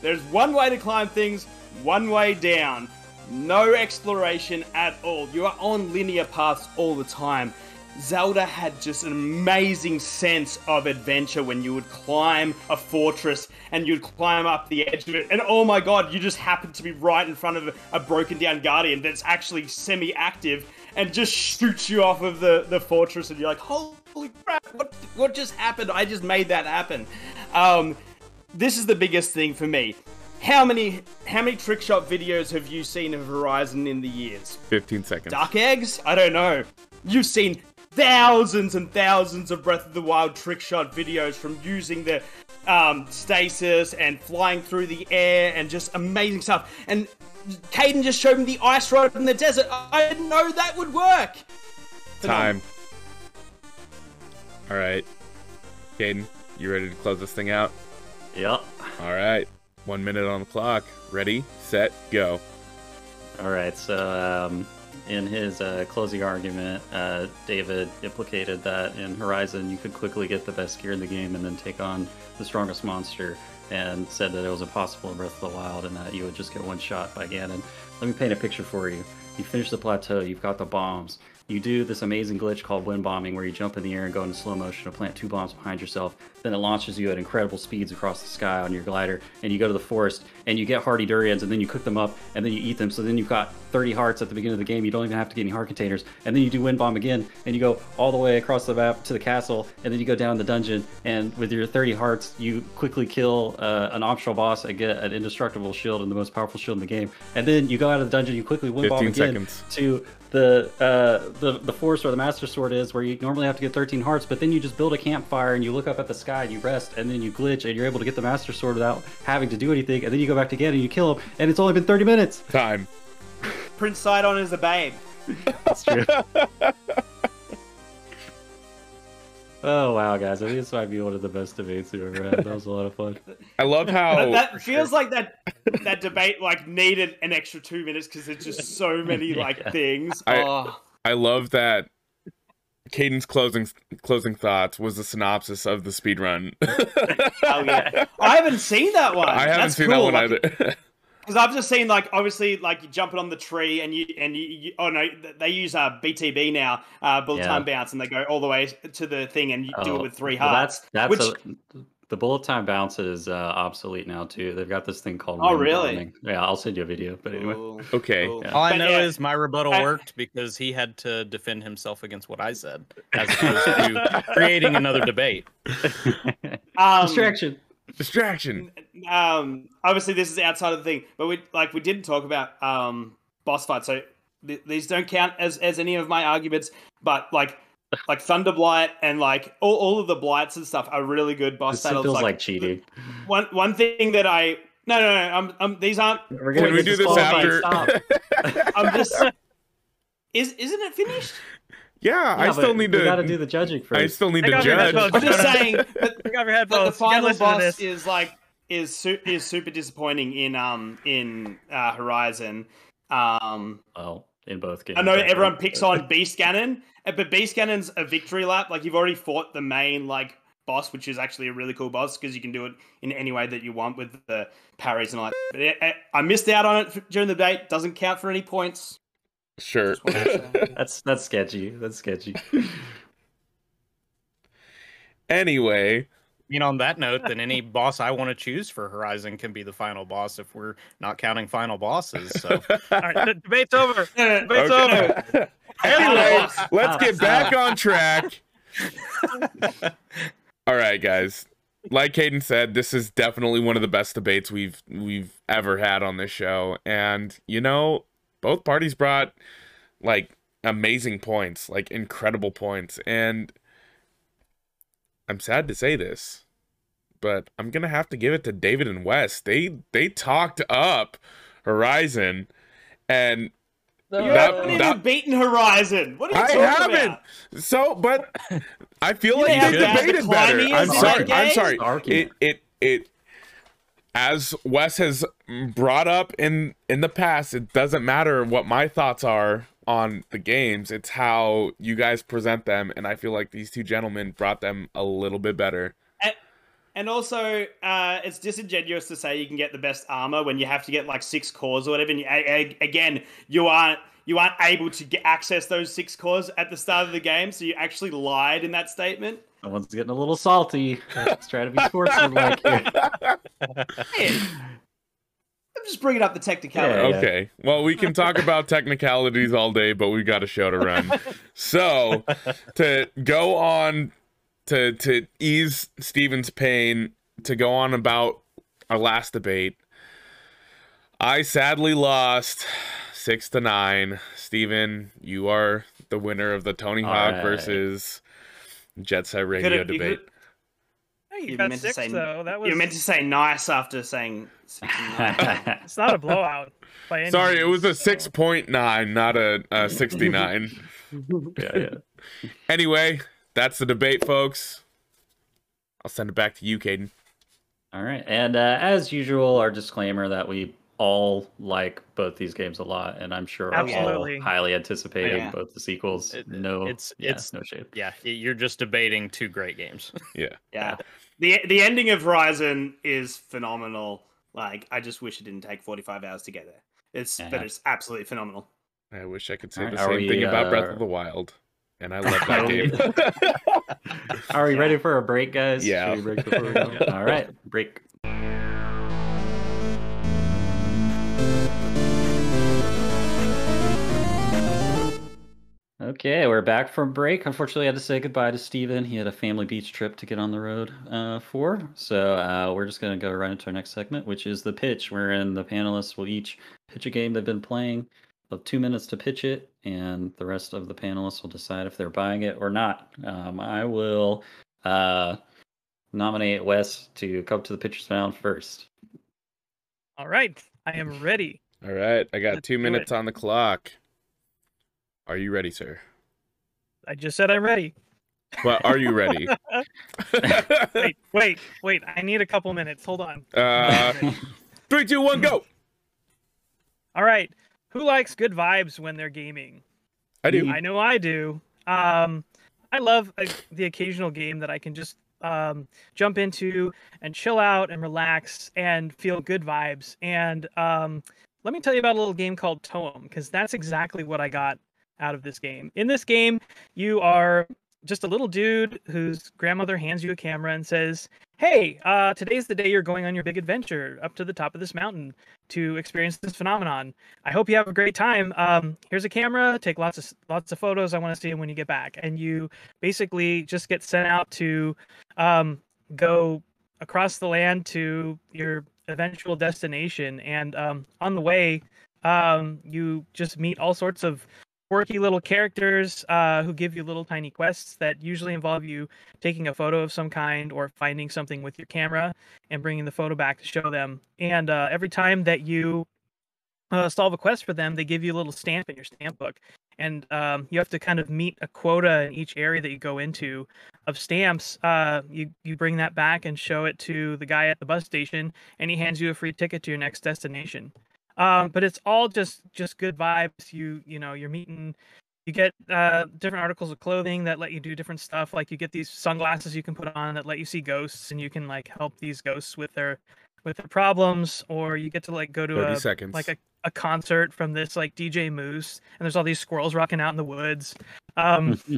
There's one way to climb things, one way down. No exploration at all. You are on linear paths all the time. Zelda had just an amazing sense of adventure when you would climb a fortress and you'd climb up the edge of it, and oh my god, you just happen to be right in front of a, broken down guardian that's actually semi active and just shoots you off of the, the fortress, and you're like, holy crap, what, what just happened? I just made that happen. Um, this is the biggest thing for me. How many how many trick shot videos have you seen of Horizon in the years? Fifteen seconds. Duck eggs? I don't know. You've seen thousands and thousands of Breath of the Wild trick shot videos from using the um, stasis and flying through the air and just amazing stuff. And Caden just showed me the ice rod in the desert. I didn't know that would work. Time. All right. Caden, you ready to close this thing out? Yep. All right. One minute on the clock. Ready, set, go. All right. So, um, in his uh, closing argument, uh, David implicated that in Horizon you could quickly get the best gear in the game and then take on the strongest monster, and said that it was impossible in Breath of the Wild and that you would just get one shot by Ganon. Let me paint a picture for you. You finish the plateau. You've got the bombs. You do this amazing glitch called wind bombing, where you jump in the air and go into slow motion to plant two bombs behind yourself. Then it launches you at incredible speeds across the sky on your glider, and you go to the forest and you get hardy durians, and then you cook them up, and then you eat them. So then you've got 30 hearts at the beginning of the game. You don't even have to get any heart containers, and then you do wind bomb again, and you go all the way across the map to the castle, and then you go down the dungeon, and with your 30 hearts, you quickly kill uh, an optional boss and get an indestructible shield and the most powerful shield in the game. And then you go out of the dungeon, you quickly wind bomb again seconds. to the uh, the the forest where the master sword is, where you normally have to get 13 hearts, but then you just build a campfire and you look up at the sky and you rest, and then you glitch and you're able to get the master sword without having to do anything, and then you go back to again and you kill him, and it's only been 30 minutes. Time. Prince Sidon is a babe. That's true. [laughs] Oh wow, guys! I think this might be one of the best debates we've ever had. That was a lot of fun. I love how that feels like that that [laughs] debate like needed an extra two minutes because there's just so many like Yeah. things. I- oh. I love that Caden's closing closing thoughts was the synopsis of the speed run. Oh, yeah. I haven't seen that one. [laughs] I haven't That's seen cool. that one like, either. [laughs] Because I've just seen like obviously like you jumping on the tree and you and you, you oh no they use uh, BTB now uh, bullet Yeah. time bounce and they go all the way to the thing and you do Oh, it with three well, that's that's which- a, the bullet time bounce is uh, obsolete now too. They've got this thing called. Oh, really? bombing. Yeah, I'll send you a video. But anyway, Ooh, [laughs] Okay. ooh. Yeah. All I know yeah, is my rebuttal I- worked because he had to defend himself against what I said, as opposed to [laughs] creating another debate. [laughs] um, distraction. Distraction. um obviously this is outside of the thing but we like we didn't talk about um boss fights so th- these don't count as as any of my arguments but like like thunder blight and like all, all of the blights and stuff are really good boss This battles feels like, like, cheating. one one thing that i no no no um, um these aren't We're gonna we do this after? Stop. i'm just is isn't it finished Yeah, I still but need we to. gotta do the judging first. I still need Take to judge. i'm just [laughs] saying [laughs] but, Pick your but headphones. the final boss is like is su- is super disappointing in um in uh horizon um well, in both games. I know everyone picks on Beast Ganon, uh, but Beast Ganon's a victory lap. Like you've already fought the main like boss, which is actually a really cool boss because you can do it in any way that you want with the parries and all that. But it, it- I missed out on it during the date. Doesn't count for any points. Sure. [laughs] That's that's sketchy. That's sketchy. anyway, I mean, on that note, then any boss I want to choose for Horizon can be the final boss if we're not counting final bosses. So [laughs] All right, the debate's over. Debate's no, over. [laughs] anyway, let's get back on track. All right, guys. Like Caden said, this is definitely one of the best debates we've we've ever had on this show, and you know, both parties brought like amazing points, like incredible points, and I'm sad to say this, but I'm gonna have to give it to David and Wes. They they talked up Horizon, and You That- haven't even that- beaten Horizon. What are you I talking haven't. about? So, but [laughs] I feel You like they how bad the debated better. I'm sorry. I'm sorry. It it it as Wes has brought up in in the past, it doesn't matter what my thoughts are on the games. It's how you guys present them, and I feel like these two gentlemen brought them a little bit better. And also, uh, it's disingenuous to say you can get the best armor when you have to get like six cores or whatever. And you, again, you aren't you aren't able to get access those six cores at the start of the game, so you actually lied in that statement. Someone's getting a little salty. Let's try to be sportsmanlike here. I'm just bringing up the technicality. Yeah, yeah. Okay. Well, we can talk about technicalities all day, but we've got a show to run. So, to go on to to ease Steven's pain, to go on about our last debate, I sadly lost six to nine. Steven, you are the winner of the Tony All Hawk right. versus Jet Set Radio Could've- debate. you You got meant to say- though. That was. You meant to say nice after saying. [laughs] It's not a blowout by any. Sorry, it was a so- six point nine, not a, a sixty nine. yeah, yeah. Anyway, that's the debate, folks. I'll send it back to you, Caden. All right, and uh, as usual, our disclaimer that we all like both these games a lot, and I'm sure are all Absolutely. highly anticipating Yeah. both the sequels. It- no, it's- yeah, it's- no shade. yeah, you're just debating two great games. [laughs] Yeah. Yeah. the the ending of Horizon is phenomenal. Like I just wish it didn't take 45 hours to get there. It's but it's absolutely phenomenal. I wish I could say Alright, the same we, thing about Breath uh, of the Wild. And I [laughs] love that game. Are we Yeah. ready for a break, guys? Yeah. We break before we go? [laughs] All right, break. Okay, we're back from break. Unfortunately, I had to say goodbye to Steven. He had a family beach trip to get on the road uh, for. So uh, we're just going to go right into our next segment, which is the pitch, wherein the panelists will each pitch a game they've been playing. They'll have two minutes to pitch it, and the rest of the panelists will decide if they're buying it or not. Um, I will uh, nominate Wes to come to the pitcher's mound first. All right, I am ready. All right, I got Let's two minutes it. on the clock. Are you ready, sir? I just said I'm ready. But are you ready? [laughs] wait, wait, wait. I need a couple minutes. Hold on. uh, three, two, one, go. All right. Who likes good vibes when they're gaming? I do. I know I do. Um, I love uh, the occasional game that I can just um, jump into and chill out and relax and feel good vibes. And um, let me tell you about a little game called Toem because that's exactly what I got out of this game. In this game, you are just a little dude whose grandmother hands you a camera and says, "Hey, uh, today's the day you're going on your big adventure up to the top of this mountain to experience this phenomenon. I hope you have a great time. Um, here's a camera. Take lots of lots of photos. I want to see them when you get back." And you basically just get sent out to um, go across the land to your eventual destination. And um, on the way, um, you just meet all sorts of quirky little characters uh, who give you little tiny quests that usually involve you taking a photo of some kind or finding something with your camera and bringing the photo back to show them. And uh, every time that you uh, solve a quest for them, they give you a little stamp in your stamp book. And um, you have to kind of meet a quota in each area that you go into of stamps. Uh, you you bring that back and show it to the guy at the bus station, and he hands you a free ticket to your next destination um, but it's all just just good vibes. You you know you're meeting you get uh, different articles of clothing that let you do different stuff. Like you get these sunglasses you can put on that let you see ghosts and you can like help these ghosts with their with their problems. Or you get to like go to a seconds. like a, a concert from this like dj moose and there's all these squirrels rocking out in the woods. Um [laughs] [laughs]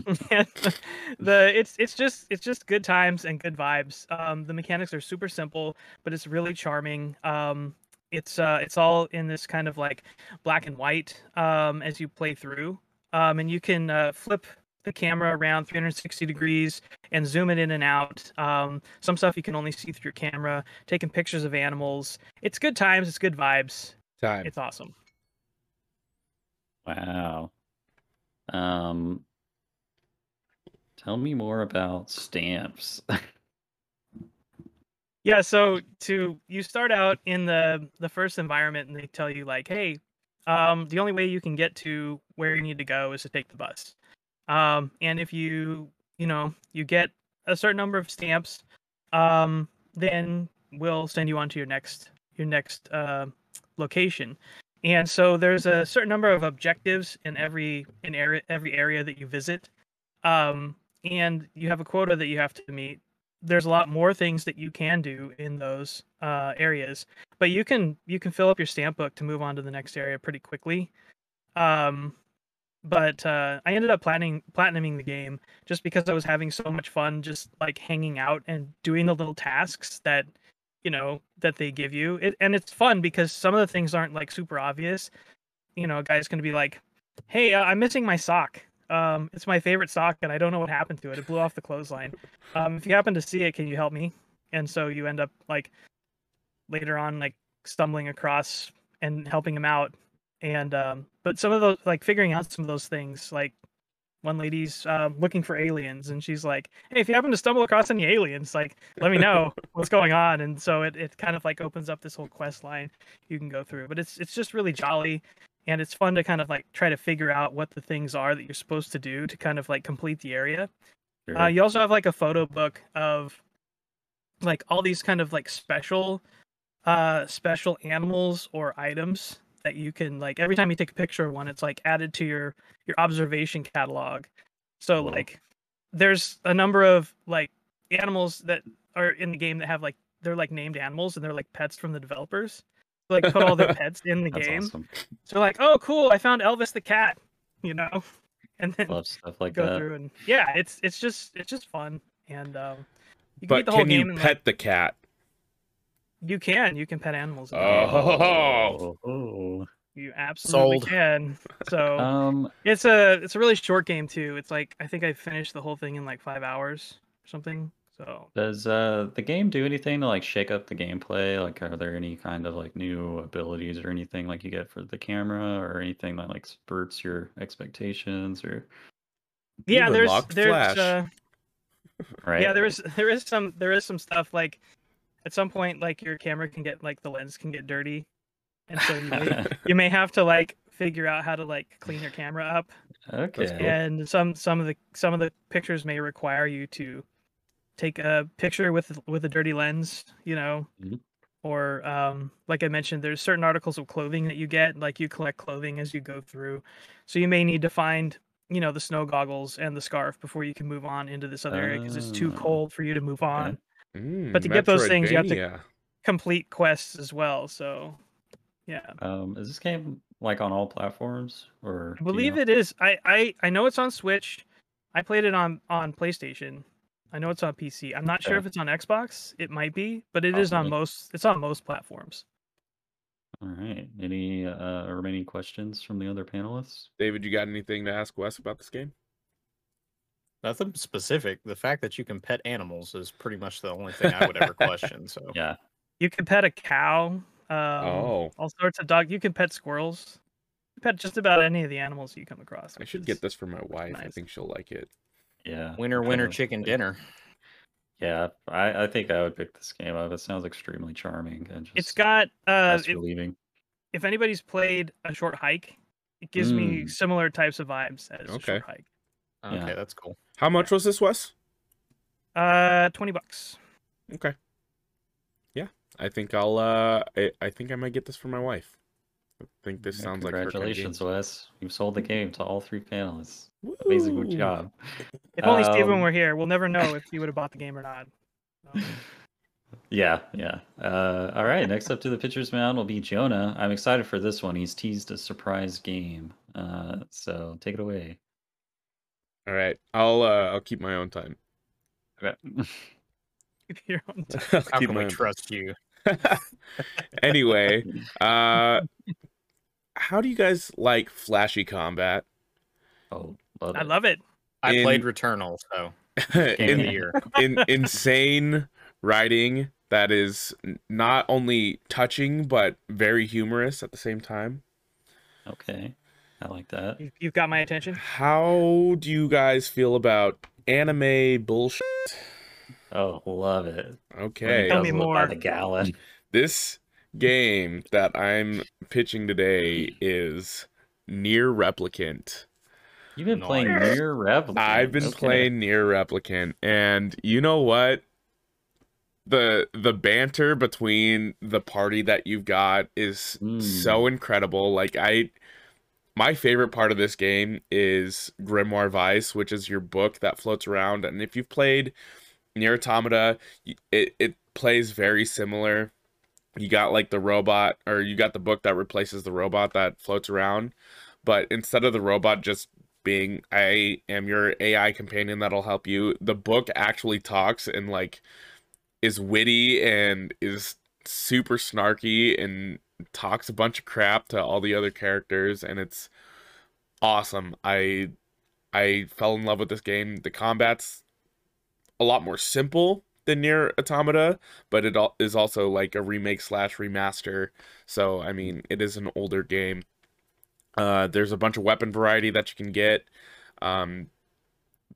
the it's it's just it's just good times and good vibes. Um the mechanics are super simple but it's really charming. Um it's uh it's all in this kind of like black and white um as you play through um and you can uh, flip the camera around 360 degrees and zoom it in and out um some stuff you can only see through your camera taking pictures of animals it's good times it's good vibes Time. it's awesome Wow. Um, tell me more about stamps. [laughs] Yeah, so to you start out in the the first environment and they tell you like, "Hey, um the only way you can get to where you need to go is to take the bus." Um and if you, you know, you get a certain number of stamps, um then we'll send you on to your next your next uh location. And so there's a certain number of objectives in every in area every area that you visit. Um and you have a quota that you have to meet there's a lot more things that you can do in those uh, areas but you can you can fill up your stamp book to move on to the next area pretty quickly. Um, but uh, i ended up planning platinuming the game just because i was having so much fun just like hanging out and doing the little tasks that you know that they give you. It, and it's fun because some of the things aren't like super obvious. You know a guy's gonna be like hey uh, i'm missing my sock um, it's my favorite sock, and I don't know what happened to it. It blew off the clothesline. Um, if you happen to see it, can you help me? And so you end up like later on, like stumbling across and helping him out. And um, but some of those, like figuring out some of those things, like one lady's um, looking for aliens, and she's like, "Hey, if you happen to stumble across any aliens, like let me know [laughs] what's going on." And so it, it kind of like opens up this whole quest line you can go through. But it's it's just really jolly and it's fun to kind of like try to figure out what the things are that you're supposed to do to kind of like complete the area. Sure. Uh, you also have like a photo book of like all these kind of like special uh special animals or items that you can like every time you take a picture of one it's like added to your your observation catalog so Cool. like there's a number of like animals that are in the game that have like they're like named animals and they're like pets from the developers like put all their [laughs] pets in the game awesome. so like, oh, cool! I found Elvis the cat, you know, [laughs] and then Love stuff like go that. through and yeah, it's it's just it's just fun, and um, you can but the whole can game. you in, pet like, the cat? you can you can pet animals. in the. Oh. Oh. [laughs] you absolutely Sold. can. So Um, it's a it's a really short game too. It's like I think I finished the whole thing in like five hours or something. So does uh the game do anything to like shake up the gameplay? Like, are there any kind of like new abilities or anything like you get for the camera or anything that like spurts your expectations or yeah, there's there's Flash. uh, right? yeah there is there is some there is some stuff like at some point like your camera can get like the lens can get dirty and so you may, [laughs] you may have to like figure out how to like clean your camera up, Okay. and some some of the some of the pictures may require you to take a picture with with a dirty lens, you know, Mhm. or um, like I mentioned, there's certain articles of clothing that you get, like you collect clothing as you go through, so you may need to find you know the snow goggles and the scarf before you can move on into this other area because it's too Ah, cold for you to move on. Mm, But to get those things, you have to- Complete quests as well, so yeah. Um, is this game like on all platforms or? I believe it is. I, I I know it's on Switch. I played it on on PlayStation. I know it's on PC. I'm not sure Okay. if it's on Xbox. It might be, but it is on Possibly. most. It's on most platforms. All right. Any uh, remaining questions from the other panelists? David, you got anything to ask Wes about this game? Nothing specific. The fact that you can pet animals is pretty much the only thing I would ever question. So [laughs] Yeah. You can pet a cow. Um, oh, all sorts of dog. You can pet squirrels. You pet just about any of the animals you come across. I should get this for my wife. I think she'll like it. Yeah. winner, I winner, chicken think- dinner. Yeah, I, I think I would pick this game up. It sounds extremely charming and just It's got. Uh, less it- relieving. if anybody's played a short hike, it gives me Mm. similar types of vibes as a Okay. short hike. Okay, Yeah. that's cool. How much was this, Wes? Uh, twenty bucks. Okay. Yeah, I think I'll. uh I, I think I might get this for my wife. I think this Yeah, sounds like her kind of. Congratulations, Wes. You've sold the game to all three panelists. Amazing Woo! job. If only Steven Um, were here, we'll never know [laughs] if he would have bought the game or not. So, Yeah, yeah. Uh, all right. Next up to the pitcher's mound will be Jonah. I'm excited for this one. He's teased a surprise game. Uh, so take it away. All right, I'll. uh I'll keep my own time. Okay. [laughs] keep your own [laughs] time. How can my we trust you? [laughs] anyway, uh, how do you guys like flashy combat? oh, love I it. love it. I In- played Returnal, so [laughs] game of in, the year. [laughs] in insane writing that is not only touching but very humorous at the same time. Okay. I like that. You've, you've got my attention. How do you guys feel about anime bullshit? Oh, love it. Okay. it Tell me live By more. the gallon. [laughs] This game that I'm pitching today is Nier Replicant. You've been playing Nier Replicant. I've been Okay. playing Nier Replicant, and you know what? The the banter between the party that you've got is Mm. so incredible. Like I my favorite part of this game is Grimoire Weiss, which is your book that floats around. And if you've played Nier Automata, it, it plays very similar. You got like the robot, or you got the book that replaces the robot that floats around. But instead of the robot just being, I am your AI companion that'll help you, the book actually talks and like is witty and is super snarky and talks a bunch of crap to all the other characters and it's awesome. I I fell in love with this game. The combat's a lot more simple than Nier Automata, but it is also like a remake slash remaster. So I mean, it is an older game. Uh, there's a bunch of weapon variety that you can get. Um,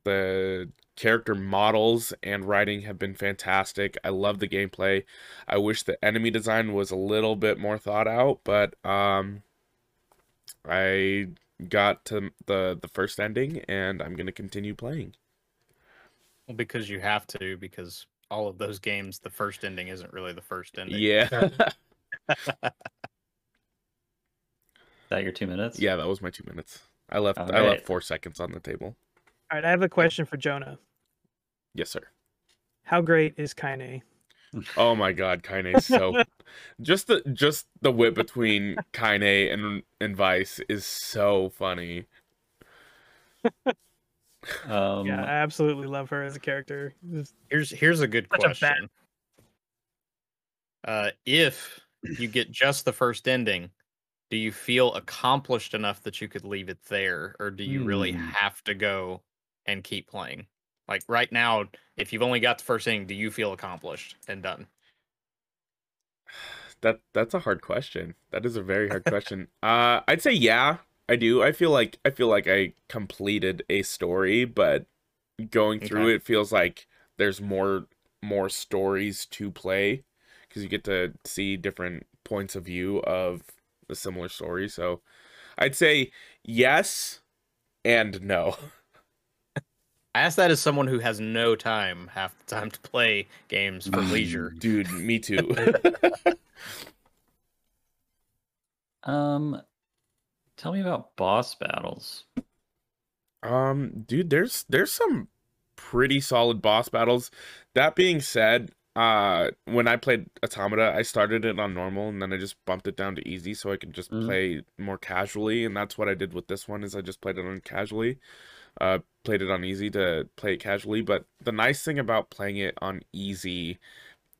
the character models and writing have been fantastic. I love the gameplay. I wish the enemy design was a little bit more thought out, but um I got to the the first ending and I'm going to continue playing. Well, because you have to, because all of those games, the first ending isn't really the first ending. Yeah. [laughs] Is that your two minutes? yeah, that was my 2 minutes. I left All I right. left 4 seconds on the table. All right, I have a question for Jonah. Yes, sir. How great is Kaine? Oh my god, Kaine so [laughs] just the just the whip between Kaine and and Weiss is so funny. [laughs] Um, yeah, I absolutely love her as a character. Just- Here's here's a good Such a question. Uh, if you get just the first ending, do you feel accomplished enough that you could leave it there, or do you really Hmm. have to go and keep playing? Like right now, if you've only got the first ending, do you feel accomplished and done? [sighs] That that's a hard question. That is a very hard question. Uh I'd say yeah, I do. I feel like I feel like I completed a story, but going through Okay. it feels like there's more more stories to play because you get to see different points of view of a similar story. So I'd say yes and no. [laughs] I ask that as someone who has no time half the time to play games for leisure. Dude, me too. [laughs] Um, tell me about boss battles. um, dude, there's there's some pretty solid boss battles. That being said, uh when I played Automata, I started it on normal and then I just bumped it down to easy so I could just Mhm. play more casually and that's what I did with this one is I just played it on casually. Uh played it on easy to play it casually, but the nice thing about playing it on easy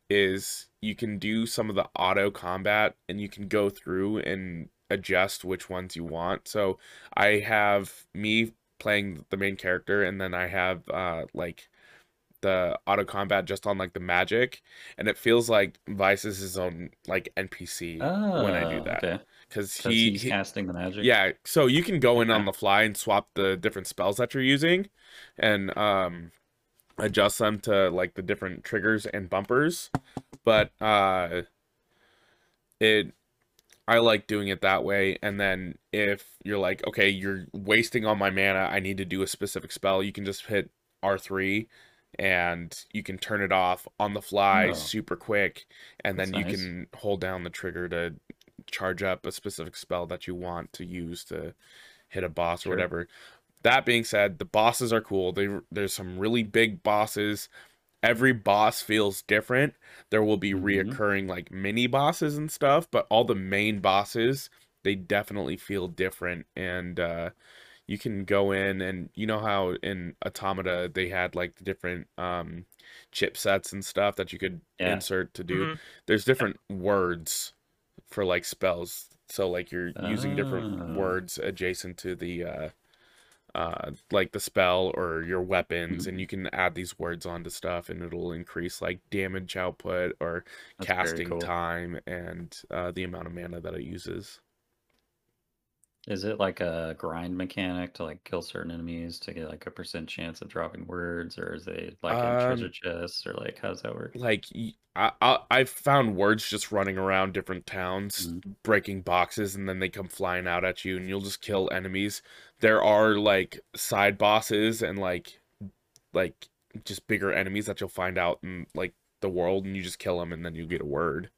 is you can do some of the auto combat and you can go through and adjust which ones you want. So I have me playing the main character and then I have uh like the auto combat just on like the magic and it feels like Weiss is his own like NPC Oh, when I do that okay. because 'Cause he, he's he casting the magic. yeah so you can go in on the fly and swap the different spells that you're using and um adjust them to like the different triggers and bumpers but uh it I like doing it that way and then if you're like okay you're wasting all my mana I need to do a specific spell you can just hit R3 and you can turn it off on the fly Oh. super quick and then you nice. can hold down the trigger to charge up a specific spell that you want to use to hit a boss Sure. or whatever. That being said, the bosses are cool. They there's some really big bosses. Every boss feels different. There will be Mhm. reoccurring like mini bosses and stuff, but all the main bosses they definitely feel different and uh you can go in and you know how in Automata they had like the different um chipsets and stuff that you could Yeah. insert to do. Mhm. There's different words for like spells. So like you're using different Ah. words adjacent to the uh uh like the spell or your weapons Mm-hmm. and you can add these words onto stuff and it'll increase like damage output or That's casting cool. time and uh the amount of mana that it uses. Is it like a grind mechanic to like kill certain enemies to get like a percent chance of dropping words, or is it like a treasure chests, or like how does that work? Like y- I, I I've found words just running around different towns Mhm. breaking boxes and then they come flying out at you and you'll just kill enemies. There are like side bosses and like like just bigger enemies that you'll find out in like the world and you just kill them and then you get a word.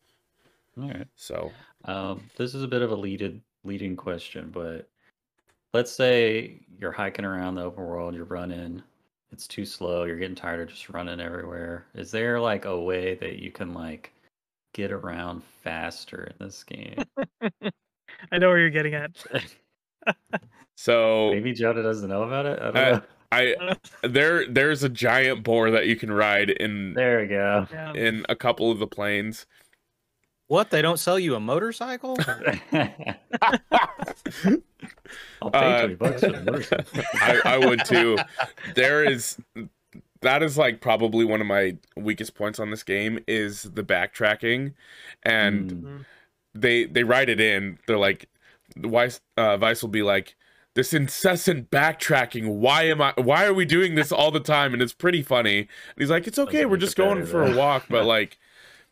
All right. So Um, this is a bit of a leaded leading question, but let's say you're hiking around the open world, you're running, it's too slow, you're getting tired of just running everywhere. Is there like a way that you can like get around faster in this game? [laughs] I know where you're getting at. [laughs] so Maybe Joda doesn't know about it. I don't Uh, know. I [laughs] there there's a giant boar that you can ride in There we go. In a couple of the plains. What? They don't sell you a motorcycle? [laughs] I'll pay Uh, twenty bucks for the motorcycle. [laughs] I, I would too. There is that is like probably one of my weakest points on this game is the backtracking, and Mm. They they write it in. They're like, Weiss uh, Weiss will be like, this incessant backtracking. Why am I? Why are we doing this all the time? And it's pretty funny. And he's like, it's okay. We're just going for a walk. But [laughs] like,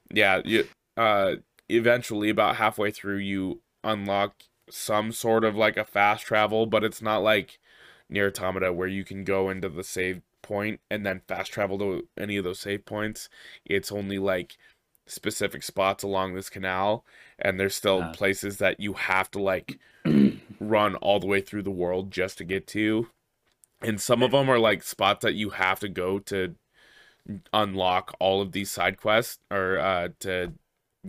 yeah, you uh, eventually about halfway through, you unlock some sort of like a fast travel, but it's not like Nier Automata where you can go into the save point and then fast travel to any of those save points. It's only like specific spots along this canal, and there's still Ah. places that you have to like [clears throat] run all the way through the world just to get to. And some of them are like spots that you have to go to unlock all of these side quests or uh to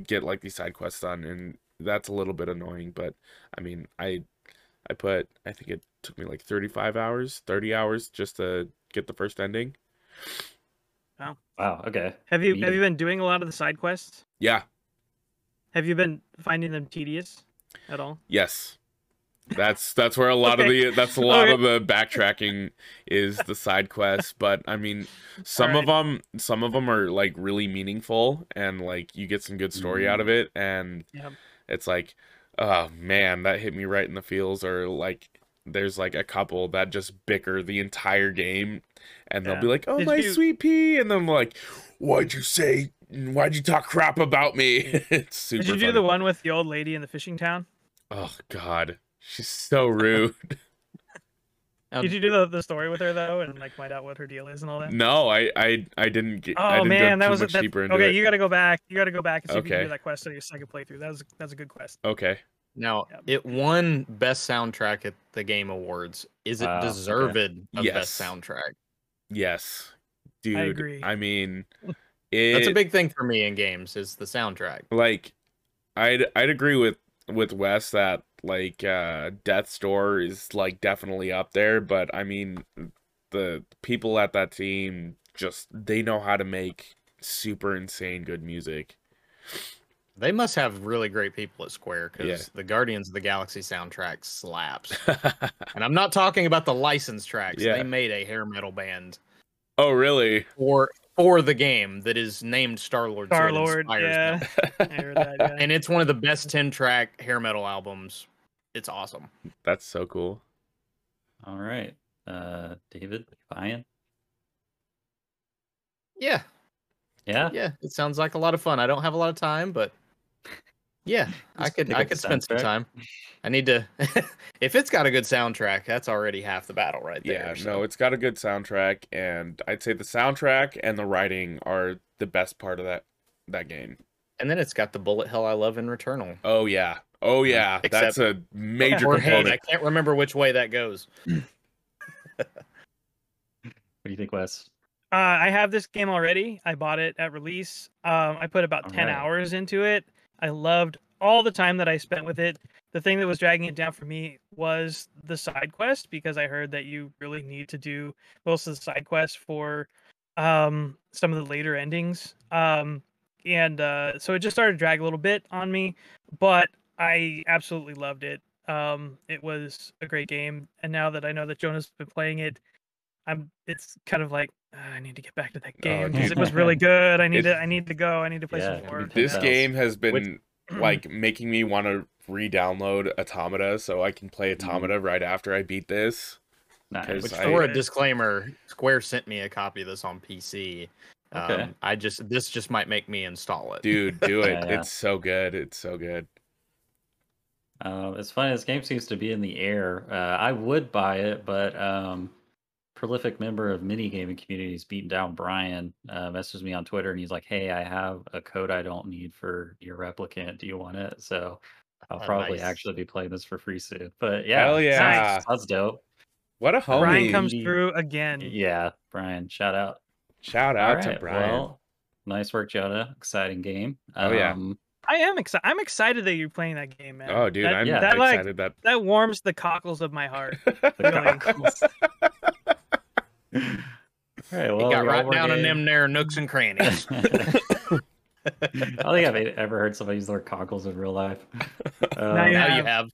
get like these side quests done and that's a little bit annoying but i mean i i put i think it took me like 35 hours 30 hours just to get the first ending Wow. wow Okay. Have you have you been doing a lot of the side quests? yeah Have you been finding them tedious at all? yes that's that's where a lot Okay. of the that's a lot Okay. of the backtracking is the side quests but i mean some of them some of them are like really meaningful and like you get some good story out mm-hmm. of it and Yep. it's like oh man that hit me right in the feels or like there's like a couple that just bicker the entire game and they'll Yeah. be like oh Did my you- sweet pea and then I'm like why'd you say why'd you talk crap about me [laughs] it's super Did you do funny. the one with the old lady in the fishing town? oh god She's so rude. Now, [laughs] um, Did you do the, the story with her though, and like find out what her deal is and all that? no, I I I didn't get. I Oh didn't man, that was much that's, deeper into okay. it. You got to go back. You got to go back and see if you can do that quest on your second playthrough. That was that's a good quest. Okay. Now Yep. it won best soundtrack at the Game Awards. Is it Wow, okay. deserved of Yes. best soundtrack? Yes, dude. I agree. I mean, it, [laughs] That's a big thing for me in games is the soundtrack. like I'd I'd agree with with Wes that like uh Death's Door is like definitely up there, but I mean the people at that team just they know how to make super insane good music. They must have really great people at Square because Yeah. the Guardians of the Galaxy soundtrack slaps. [laughs] and I'm not talking about the license tracks. Yeah. They made a hair metal band oh really? for for the game that is named Star Lord. Star Lord, yeah, [laughs] that. Yeah. And it's one of the best 10 track hair metal albums. It's awesome. That's so cool. All right. Uh, David, buying? Yeah. Yeah. Yeah. It sounds like a lot of fun. I don't have a lot of time, but yeah, I could I could the spend some time. I need to [laughs] if it's got a good soundtrack, that's already half the battle right there. Yeah, so. no, it's got a good soundtrack, and I'd say the soundtrack and the writing are the best part of that that game. And then it's got the bullet hell I love in Returnal. Oh yeah, oh yeah, Except- that's a major Or hate. I can't remember which way that goes. [clears throat] What do you think, Wes? Uh, I have this game already. I bought it at release. Um, I put about 10 Alright. hours into it. I loved all the time that I spent with it. The thing that was dragging it down for me was the side quest because I heard that you really need to do most of the side quests for um, some of the later endings. Um, and uh, so it just started to drag a little bit on me, but I absolutely loved it. Um, it was a great game, and now that I know that Jonah's been playing it, I'm. It's kind of like "Ah, I need to get back to that Oh, game because dude. it was really [laughs] good. I need It- to. I need to go. I need to play Yeah, some more. This Bells. game has been Which- [clears throat] like making me want to re-download Automata so I can play Mhm. Automata right after I beat this. Nice. Which I- for a disclaimer, Square sent me a copy of this on PC. Okay. Um, I just this just might make me install it. Dude, do [laughs] it. Yeah, yeah. It's so good. It's so good. Uh, it's funny. This game seems to be in the air. Uh, I would buy it, but um, prolific member of mini gaming communities, beating down Brian, uh, messaged me on Twitter, and he's like, "Hey, I have a code I don't need for Nier Replicant. Do you want it?" So I'll Oh, probably nice. actually be playing this for free soon. But yeah, Hell sounds- yeah. sounds dope. What a homie. Brian comes through again. Yeah, Brian, shout out. Shout All out to Brian. Well, nice work, Jonah. Exciting game. Oh, yeah. Um, I am excited. I'm excited that you're playing that game, man. oh, dude, that, I'm yeah. that like excited that. that warms the cockles of my heart. [laughs] [laughs] the Really? goggles. All right, well, he got right more down in them there nooks and crannies. [laughs] I don't think I've ever heard somebody use the word cockles in real life. [laughs] Um, Now you now have. you have.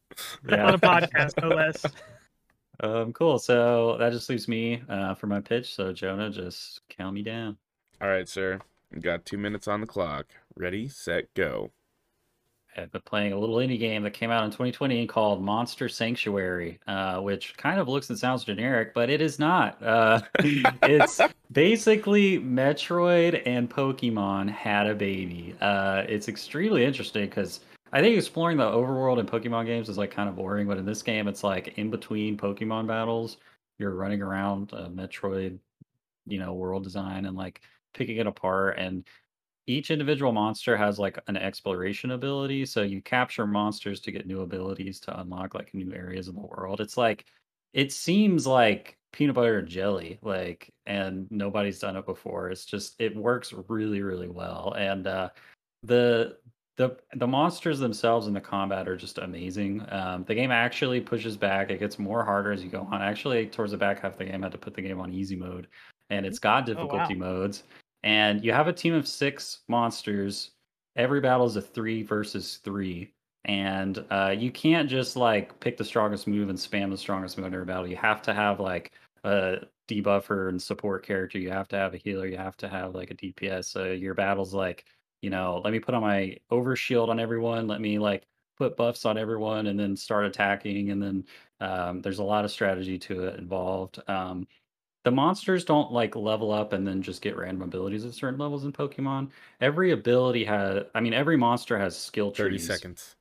yeah. on a podcast, no less. [laughs] Um, cool. So that just leaves me uh, for my pitch. So Jonah, just count me down. All right, sir. We got two minutes on the clock. Ready, set, go. I've been playing a little indie game that came out in 2020 called Monster Sanctuary, uh, which kind of looks and sounds generic, but it is not. Uh, [laughs] it's basically Metroid and Pokemon had a baby. Uh, it's extremely interesting because I think exploring the overworld in Pokemon games is like kind of boring, but in this game, it's like in between Pokemon battles, you're running around uh, Metroid, you know, world design and like picking it apart and each individual monster has like an exploration ability so you capture monsters to get new abilities to unlock like new areas of the world. It's like it seems like peanut butter and jelly like and nobody's done it before. It's just it works really really well and uh the the the monsters themselves and the combat are just amazing. Um the game actually pushes back it gets more harder as you go on. Actually towards the back half of the game I had to put the game on easy mode and it's got difficulty modes and you have a team of six monsters. Every battle is a three versus three, and uh, you can't just like pick the strongest move and spam the strongest move in every battle. You have to have like a debuffer and support character. You have to have a healer. You have to have like a DPS. So your battle's like, you know, let me put on my overshield on everyone. Let me like put buffs on everyone, and then start attacking. And then um, there's a lot of strategy to it involved. Um, the monsters don't like level up and then just get random abilities at certain levels in Pokemon. Every ability has, I mean, every monster has skill trees. 30 seconds.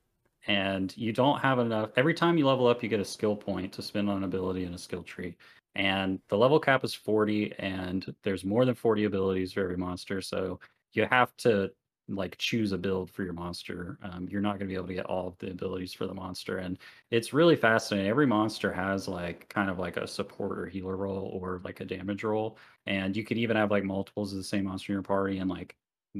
and you don't have enough. Every time you level up, you get a skill point to spend on an ability in a skill tree. And the level cap is 40, and there's more than 40 abilities for every monster. So you have to like choose a build for your monster. Um, you're not going to be able to get all of the abilities for the monster, and it's really fascinating. Every monster has like kind of like a support or healer role or like a damage role, and you could even have like multiples of the same monster in your party and like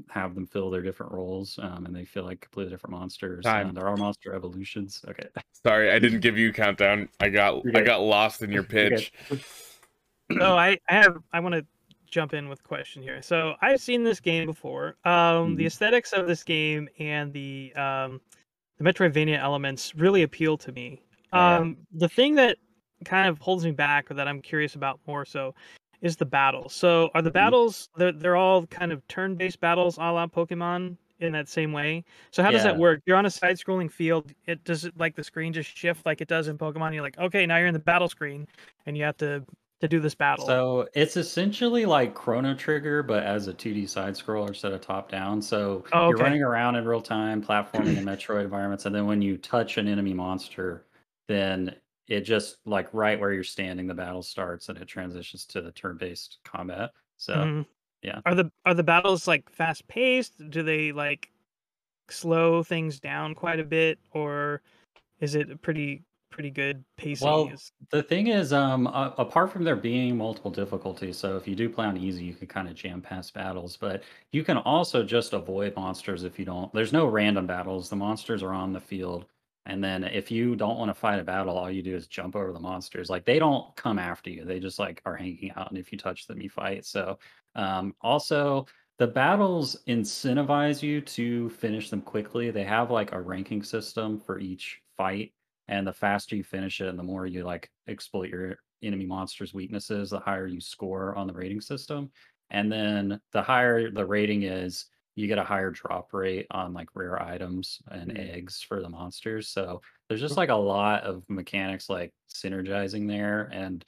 have them fill their different roles, um, and they feel like completely different monsters. Time. And there are monster evolutions. Okay, [laughs] Sorry, I didn't give you a countdown. I got I got lost in your [laughs] pitch. [clears throat] So I, I have I want to jump in with a question here. So I've seen this game before. Um, the Mhm. aesthetics of this game and the um, the Metroidvania elements really appeal to me. Yeah. Um, the thing that kind of holds me back, or that I'm curious about more so, is the battles. So are the Mhm. battles they're they're all kind of turn-based battles, a la Pokemon in that same way. So how does that work? You're on a side-scrolling field. It does it like the screen just shift like it does in Pokemon. You're like, okay, now you're in the battle screen, and you have to to do this battle. So it's essentially like Chrono Trigger, but as a 2D side scroller instead of top down. So Oh, you're running around in real time, platforming in Metroid environments, and then when you touch an enemy monster, then it just like right where you're standing, the battle starts and it transitions to the turn-based combat. So Mhm. yeah. Are the are the battles like fast paced? Do they like slow things down quite a bit, or is it pretty pretty good pacing? Well, Is- the thing is, um, apart from there being multiple difficulties, so if you do play on easy, you can kind of jam past battles, but you can also just avoid monsters if you don't. There's no random battles. The monsters are on the field. And then if you don't want to fight a battle, all you do is jump over the monsters. Like they don't come after you. They just like are hanging out. And if you touch them, you fight. So um, also the battles incentivize you to finish them quickly. They have like a ranking system for each fight and the faster you finish it and the more you like exploit your enemy monster's weaknesses the higher you score on the rating system. And then the higher the rating is you get a higher drop rate on like rare items and Mm. eggs for the monsters. So there's just like a lot of mechanics like synergizing there. And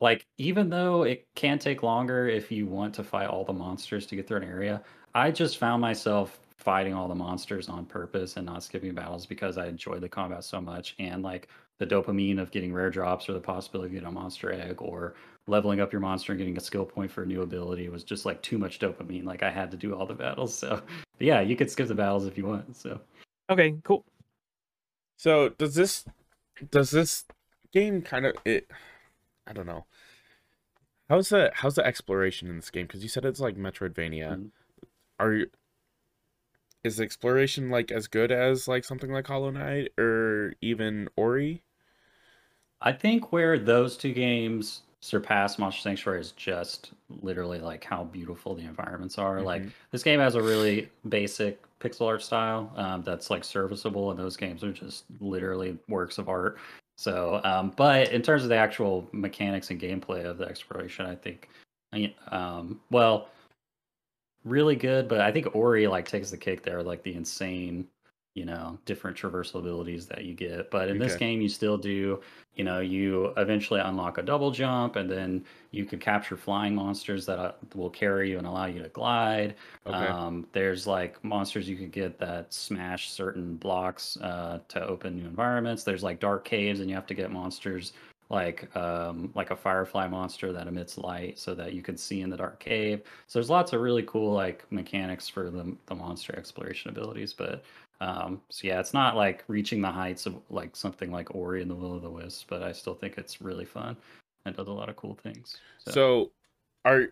like even though it can take longer if you want to fight all the monsters to get through an area i just found myself fighting all the monsters on purpose and not skipping battles because i enjoyed the combat so much and like the dopamine of getting rare drops or the possibility of getting a monster egg or leveling up your monster and getting a skill point for a new ability was just like too much dopamine like i had to do all the battles so but yeah you could skip the battles if you want so okay, cool. So does this does this game kind of it? I don't know. How's the how's the exploration in this game? Because you said it's like Metroidvania. Mhm. Are you? Is the exploration like as good as like something like Hollow Knight or even Ori? I think where those two games surpass Monster Sanctuary is just literally like how beautiful the environments are. Like Mhm. this game has a really basic pixel art style um, that's like serviceable, and those games are just literally works of art. So, um, but in terms of the actual mechanics and gameplay of the exploration, I think, um, well, really good. But I think Ori like takes the cake there, like the insane, you know, different traversal abilities that you get. But in this game, you still do, you know, you eventually unlock a double jump, and then you can capture flying monsters that uh, will carry you and allow you to glide. Okay. Um, there's like monsters you can get that smash certain blocks uh, to open new environments. There's like dark caves, and you have to get monsters like um, like a firefly monster that emits light so that you can see in the dark cave. So there's lots of really cool like mechanics for the the monster exploration abilities. But um, so yeah, it's not like reaching the heights of like something like Ori and the Will of the Wisp, but I still think it's really fun and does a lot of cool things. So, are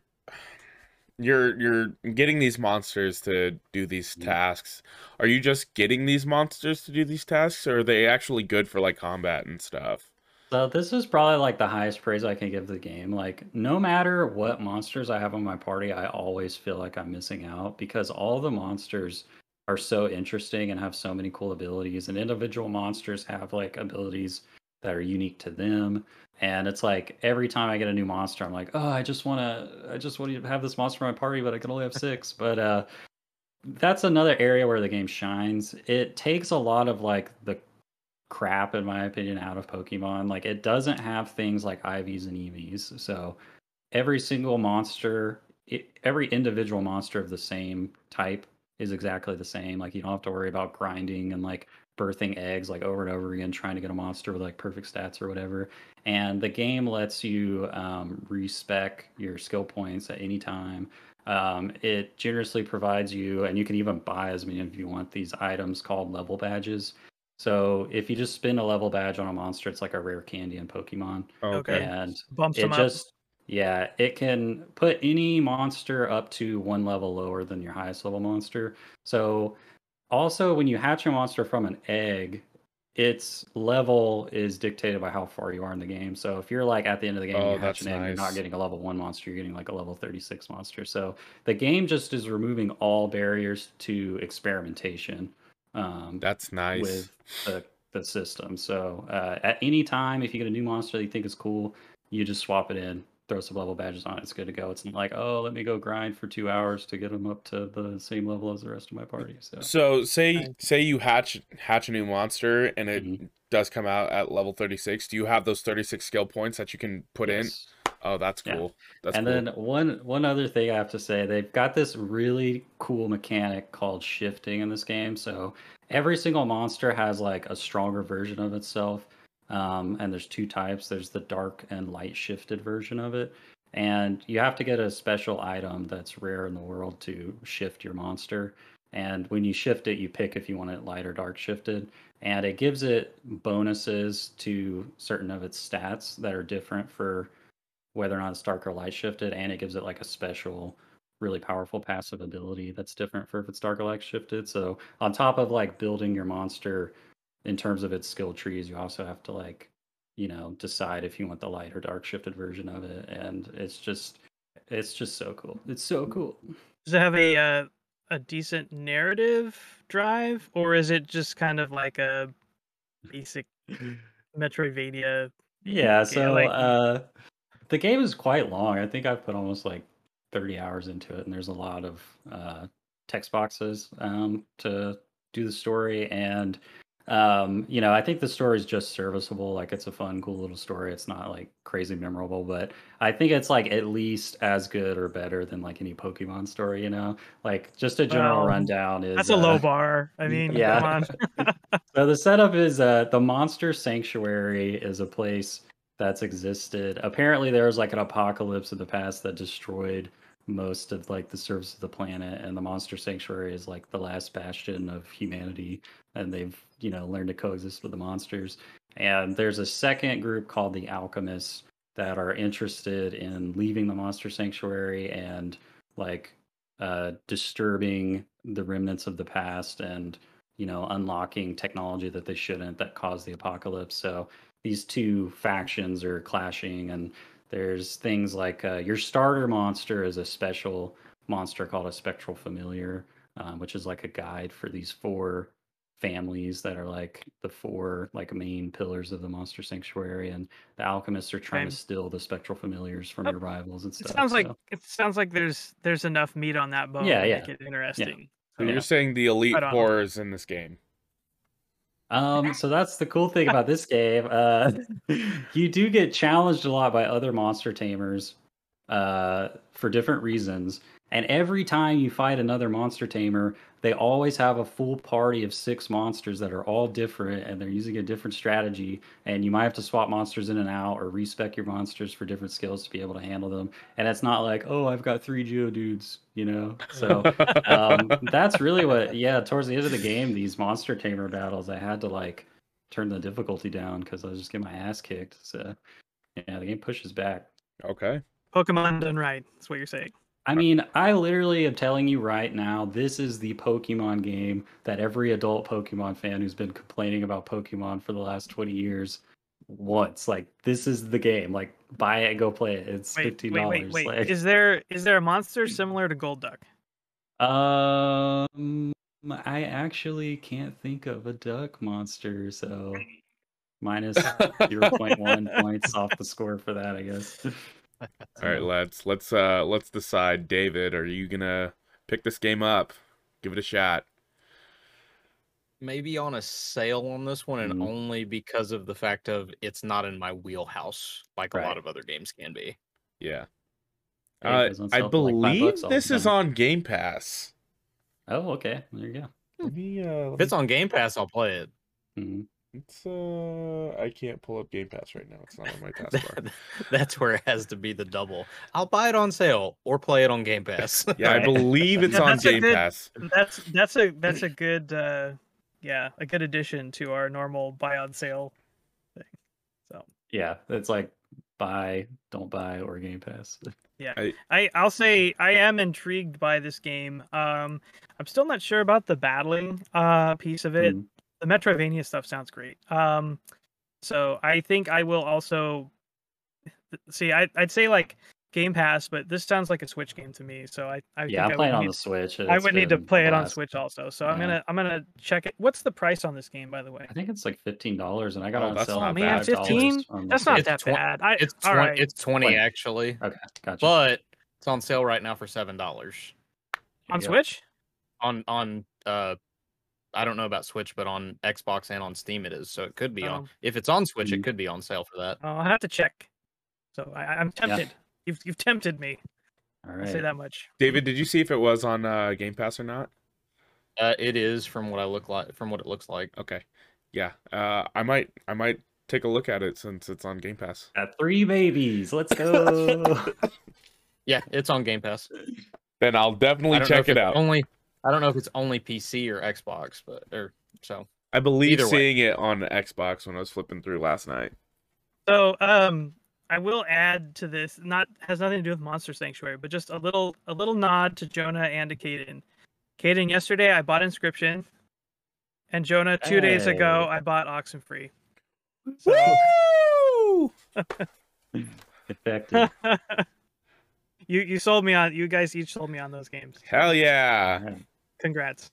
you're you're getting these monsters to do these Mhm. tasks? Are you just getting these monsters to do these tasks, or are they actually good for like combat and stuff? So this is probably like the highest praise I can give the game. Like no matter what monsters I have on my party, I always feel like I'm missing out because all the monsters are so interesting and have so many cool abilities and individual monsters have like abilities that are unique to them. And it's like every time I get a new monster, I'm like, oh, I just want to, I just want to have this monster in my party, but I can only have six. But uh, that's another area where the game shines. It takes a lot of like the crap, in my opinion, out of Pokemon. Like it doesn't have things like IVs and EVs. So every single monster, it, every individual monster of the same type is exactly the same. Like you don't have to worry about grinding and like birthing eggs like over and over again trying to get a monster with like perfect stats or whatever. And the game lets you um, respec your skill points at any time. Um, it generously provides you, and you can even buy as many if you want these items called level badges. So if you just spin a level badge on a monster, it's like a rare candy in Pokemon. Okay. And Bumps it them up. just yeah, it can put any monster up to one level lower than your highest level monster. So also when you hatch a monster from an egg, its level is dictated by how far you are in the game. So if you're like at the end of the game, Oh, you hatch that's an egg, you're not getting a level one monster, you're getting like a level 36 monster. So the game just is removing all barriers to experimentation. Um, That's nice. with the, the system. So uh, at any time, if you get a new monster that you think is cool, you just swap it in, throw some level badges on it. It's good to go. It's not like, oh, let me go grind for two hours to get them up to the same level as the rest of my party. So So say say you hatch hatch a new monster and it Mhm. does come out at level 36. Do you have those 36 skill points that you can put in? Oh, that's Yeah. cool. That's and cool. then one one other thing I have to say, they've got this really cool mechanic called shifting in this game. So every single monster has like a stronger version of itself. Um, and there's two types. There's the dark and light shifted version of it. And you have to get a special item that's rare in the world to shift your monster. And when you shift it, you pick if you want it light or dark shifted. And it gives it bonuses to certain of its stats that are different for whether or not it's dark or light shifted, and it gives it like a special, really powerful passive ability that's different for if it's dark or light shifted. So on top of like building your monster in terms of its skill trees, you also have to like, you know, decide if you want the light or dark shifted version of it, and it's just, it's just so cool. It's so cool. Does it have a uh, a decent narrative drive, or is it just kind of like a basic Metroidvania? Yeah, so like- uh the game is quite long. I think I've put almost like 30 hours into it and there's a lot of uh text boxes um to do the story and um you know, I think the story is just serviceable. Like it's a fun cool little story. It's not like crazy memorable, but I think it's like at least as good or better than like any Pokemon story, you know? Like just a general Well, rundown is That's a low uh, bar. I mean, yeah. come on. [laughs] So the setup is uh the monster sanctuary is a place that's existed. Apparently there was like an apocalypse in the past that destroyed most of like the surface of the planet and the monster sanctuary is like the last bastion of humanity and they've, you know, learned to coexist with the monsters. And there's a second group called the alchemists that are interested in leaving the monster sanctuary and like uh disturbing the remnants of the past and you know, unlocking technology that they shouldn't that caused the apocalypse. So these two factions are clashing, and there's things like uh, your starter monster is a special monster called a spectral familiar, um, which is like a guide for these four families that are like the four like main pillars of the monster sanctuary and the alchemists are trying Okay. to steal the spectral familiars from Oh, your rivals and stuff. It stuff sounds like so- it sounds like there's there's enough meat on that bone Yeah, to yeah. make it interesting. So yeah. you're saying the elite Right four is in this game. Um, so that's the cool thing about this game. Uh, [laughs] you do get challenged a lot by other monster tamers uh, for different reasons. And every time you fight another monster tamer, they always have a full party of six monsters that are all different and they're using a different strategy. And you might have to swap monsters in and out or respec your monsters for different skills to be able to handle them. And it's not like, oh, I've got three Geodudes, you know? So [laughs] um, that's really what yeah towards the end of the game these monster tamer battles i had to like turn the difficulty down because i was just getting my ass kicked so yeah the game pushes back okay. Pokemon done right. That's what you're saying. I mean i literally am telling you right now this is the pokemon game that every adult pokemon fan who's been complaining about pokemon for the last 20 years wants like this is the game like buy it and go play it it's Wait, $15 wait, wait, wait. like Is there is there a monster similar to Golduck? Um, I actually can't think of a duck monster, so minus [laughs] 0.1 points off the score for that, I guess. [laughs] [laughs] All right, So, let's let's uh let's decide. David, are you gonna pick this game up? Give it a shot. maybe on a sale on this one, and Mhm. only because of the fact of it's not in my wheelhouse like a lot of other games can be. Yeah. yeah, Uh, I sale for like believe bucks all the this is on Game Pass. Oh, okay. There you go. Let me, uh, If it's on Game Pass, I'll play it. Mhm. It's, uh, I can't pull up Game Pass right now. It's not on my [laughs] taskbar. That's where it has to be the double. I'll buy it on sale or play it on Game Pass. [laughs] yeah, I [laughs] believe it's Yeah, on Game good- Pass. That's that's a that's a good uh yeah, a good addition to our normal buy on sale thing. So Yeah, it's like buy, don't buy, or Game Pass. Yeah, I I'll say I am intrigued by this game. Um I'm still not sure about the battling uh piece of it. Mm. The Metroidvania stuff sounds great. Um so I think I will also see I I'd say like Game Pass, but this sounds like a Switch game to me. So I I Yeah, I'm I playing on need- the Switch. I would need to play a it on. Switch also. So I'm gonna I'm gonna check it. What's the price on this game, by the way? I think it's like fifteen dollars, and I got Oh, on that's sale. not man, 15? That's not Switch. that It's bad. I, It's 20, right. it's 20 Twenty. actually, Okay, gotcha. but it's on sale right now for seven dollars on Yeah. Switch. on on uh. I don't know about Switch, but on Xbox and on Steam it is. So it could be on. Oh. If it's on Switch, it could be on sale for that. Oh, I'll have to check. So I, I'm tempted. You've you've tempted me. All I'll right. say that much. David, did you see if it was on uh, Game Pass or not? Uh, it is from what I look like. From what it looks like. Okay. Yeah. Uh, I might I might take a look at it since it's on Game Pass. Got three babies. Let's go. [laughs] Yeah, it's on Game Pass. Then I'll definitely check it out. Only I don't know if it's only PC or Xbox, but or so. I believe either way. seeing it on Xbox when I was flipping through last night. So um, I will add to this. Not has nothing to do with Monster Sanctuary, but just a little a little nod to Jonah and to Kaden. Kaden, yesterday I bought Inscription, and Jonah two days ago I bought Oxenfree. So Woo! [laughs] Effective. [laughs] you you sold me on. You guys each sold me on those games. Hell yeah! All right. Congrats.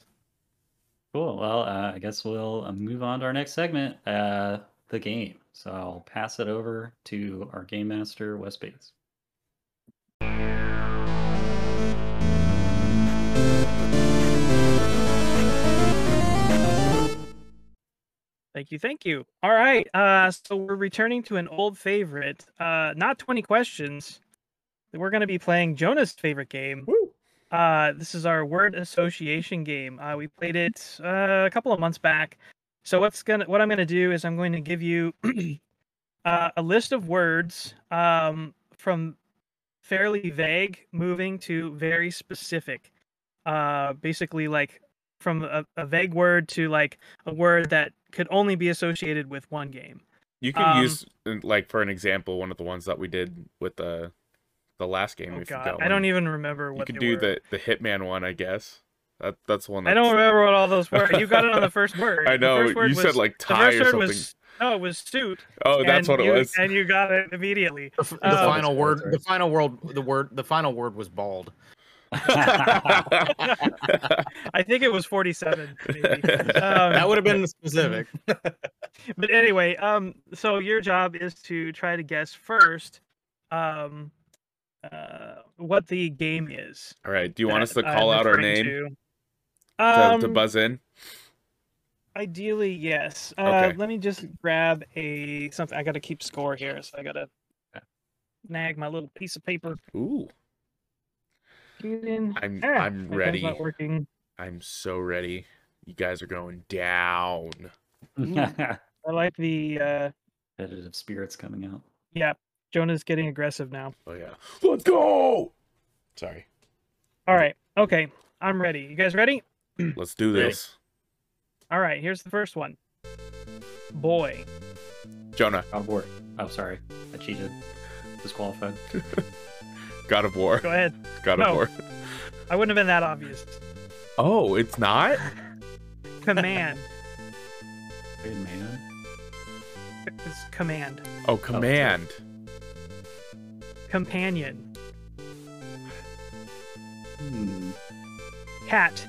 Cool. Well, uh, I guess we'll uh, move on to our next segment, uh, the game. So I'll pass it over to our game master, Wes Bates. Thank you, thank you. All right, uh, so we're returning to an old favorite. Uh, not 20 questions. We're going to be playing Jonah's favorite game. Woo! Uh, this is our word association game. Uh, we played it uh, a couple of months back. So what's gonna what I'm gonna do is I'm going to give you [clears throat] uh, a list of words um, from fairly vague, moving to very specific. Uh, basically, like from a, a vague word to like a word that could only be associated with one game. You can Um, use uh, like for an example one of the ones that we did with the the last game. Oh if you God, got I don't even remember what You could they do were. the the Hitman one, I guess. That that's the one. I don't remember what all those were. You got it on the [laughs] first word. I know first word you said was- like the tie first or word something. was no, it was suit. Oh, that's what it you- was. And you got it immediately. The, the Oh. final word. The final word. The word. The final word was bald. [laughs] I think it was 47. Maybe. [laughs] Um, that would have been specific. but anyway, um, so your job is to try to guess first, um, uh, what the game is. All right. Do you want us to call I'm out our name to. to, Um, to buzz in? Ideally, yes. Uh, Okay. Let me just grab a something. I got to keep score here, so I got to nag my little piece of paper. Ooh, Get in. I'm Ah, I'm ready. Not working. I'm so ready. You guys are going down. [laughs] I like the. uh competitive spirits coming out. Yeah, Jonah's getting aggressive now. Oh yeah. Let's go. Sorry. All right. Okay, I'm ready. You guys ready? [clears throat] Let's do Ready. this. All right. Here's the first one. Boy. Jonah, God of War. Oh, sorry. I cheated. Disqualified. [laughs] God of War. Go ahead. God of No. War. I wouldn't have been that obvious. Oh, it's not? [laughs] Command. Good man. It's command. Oh, command. Companion. Hmm. Cat.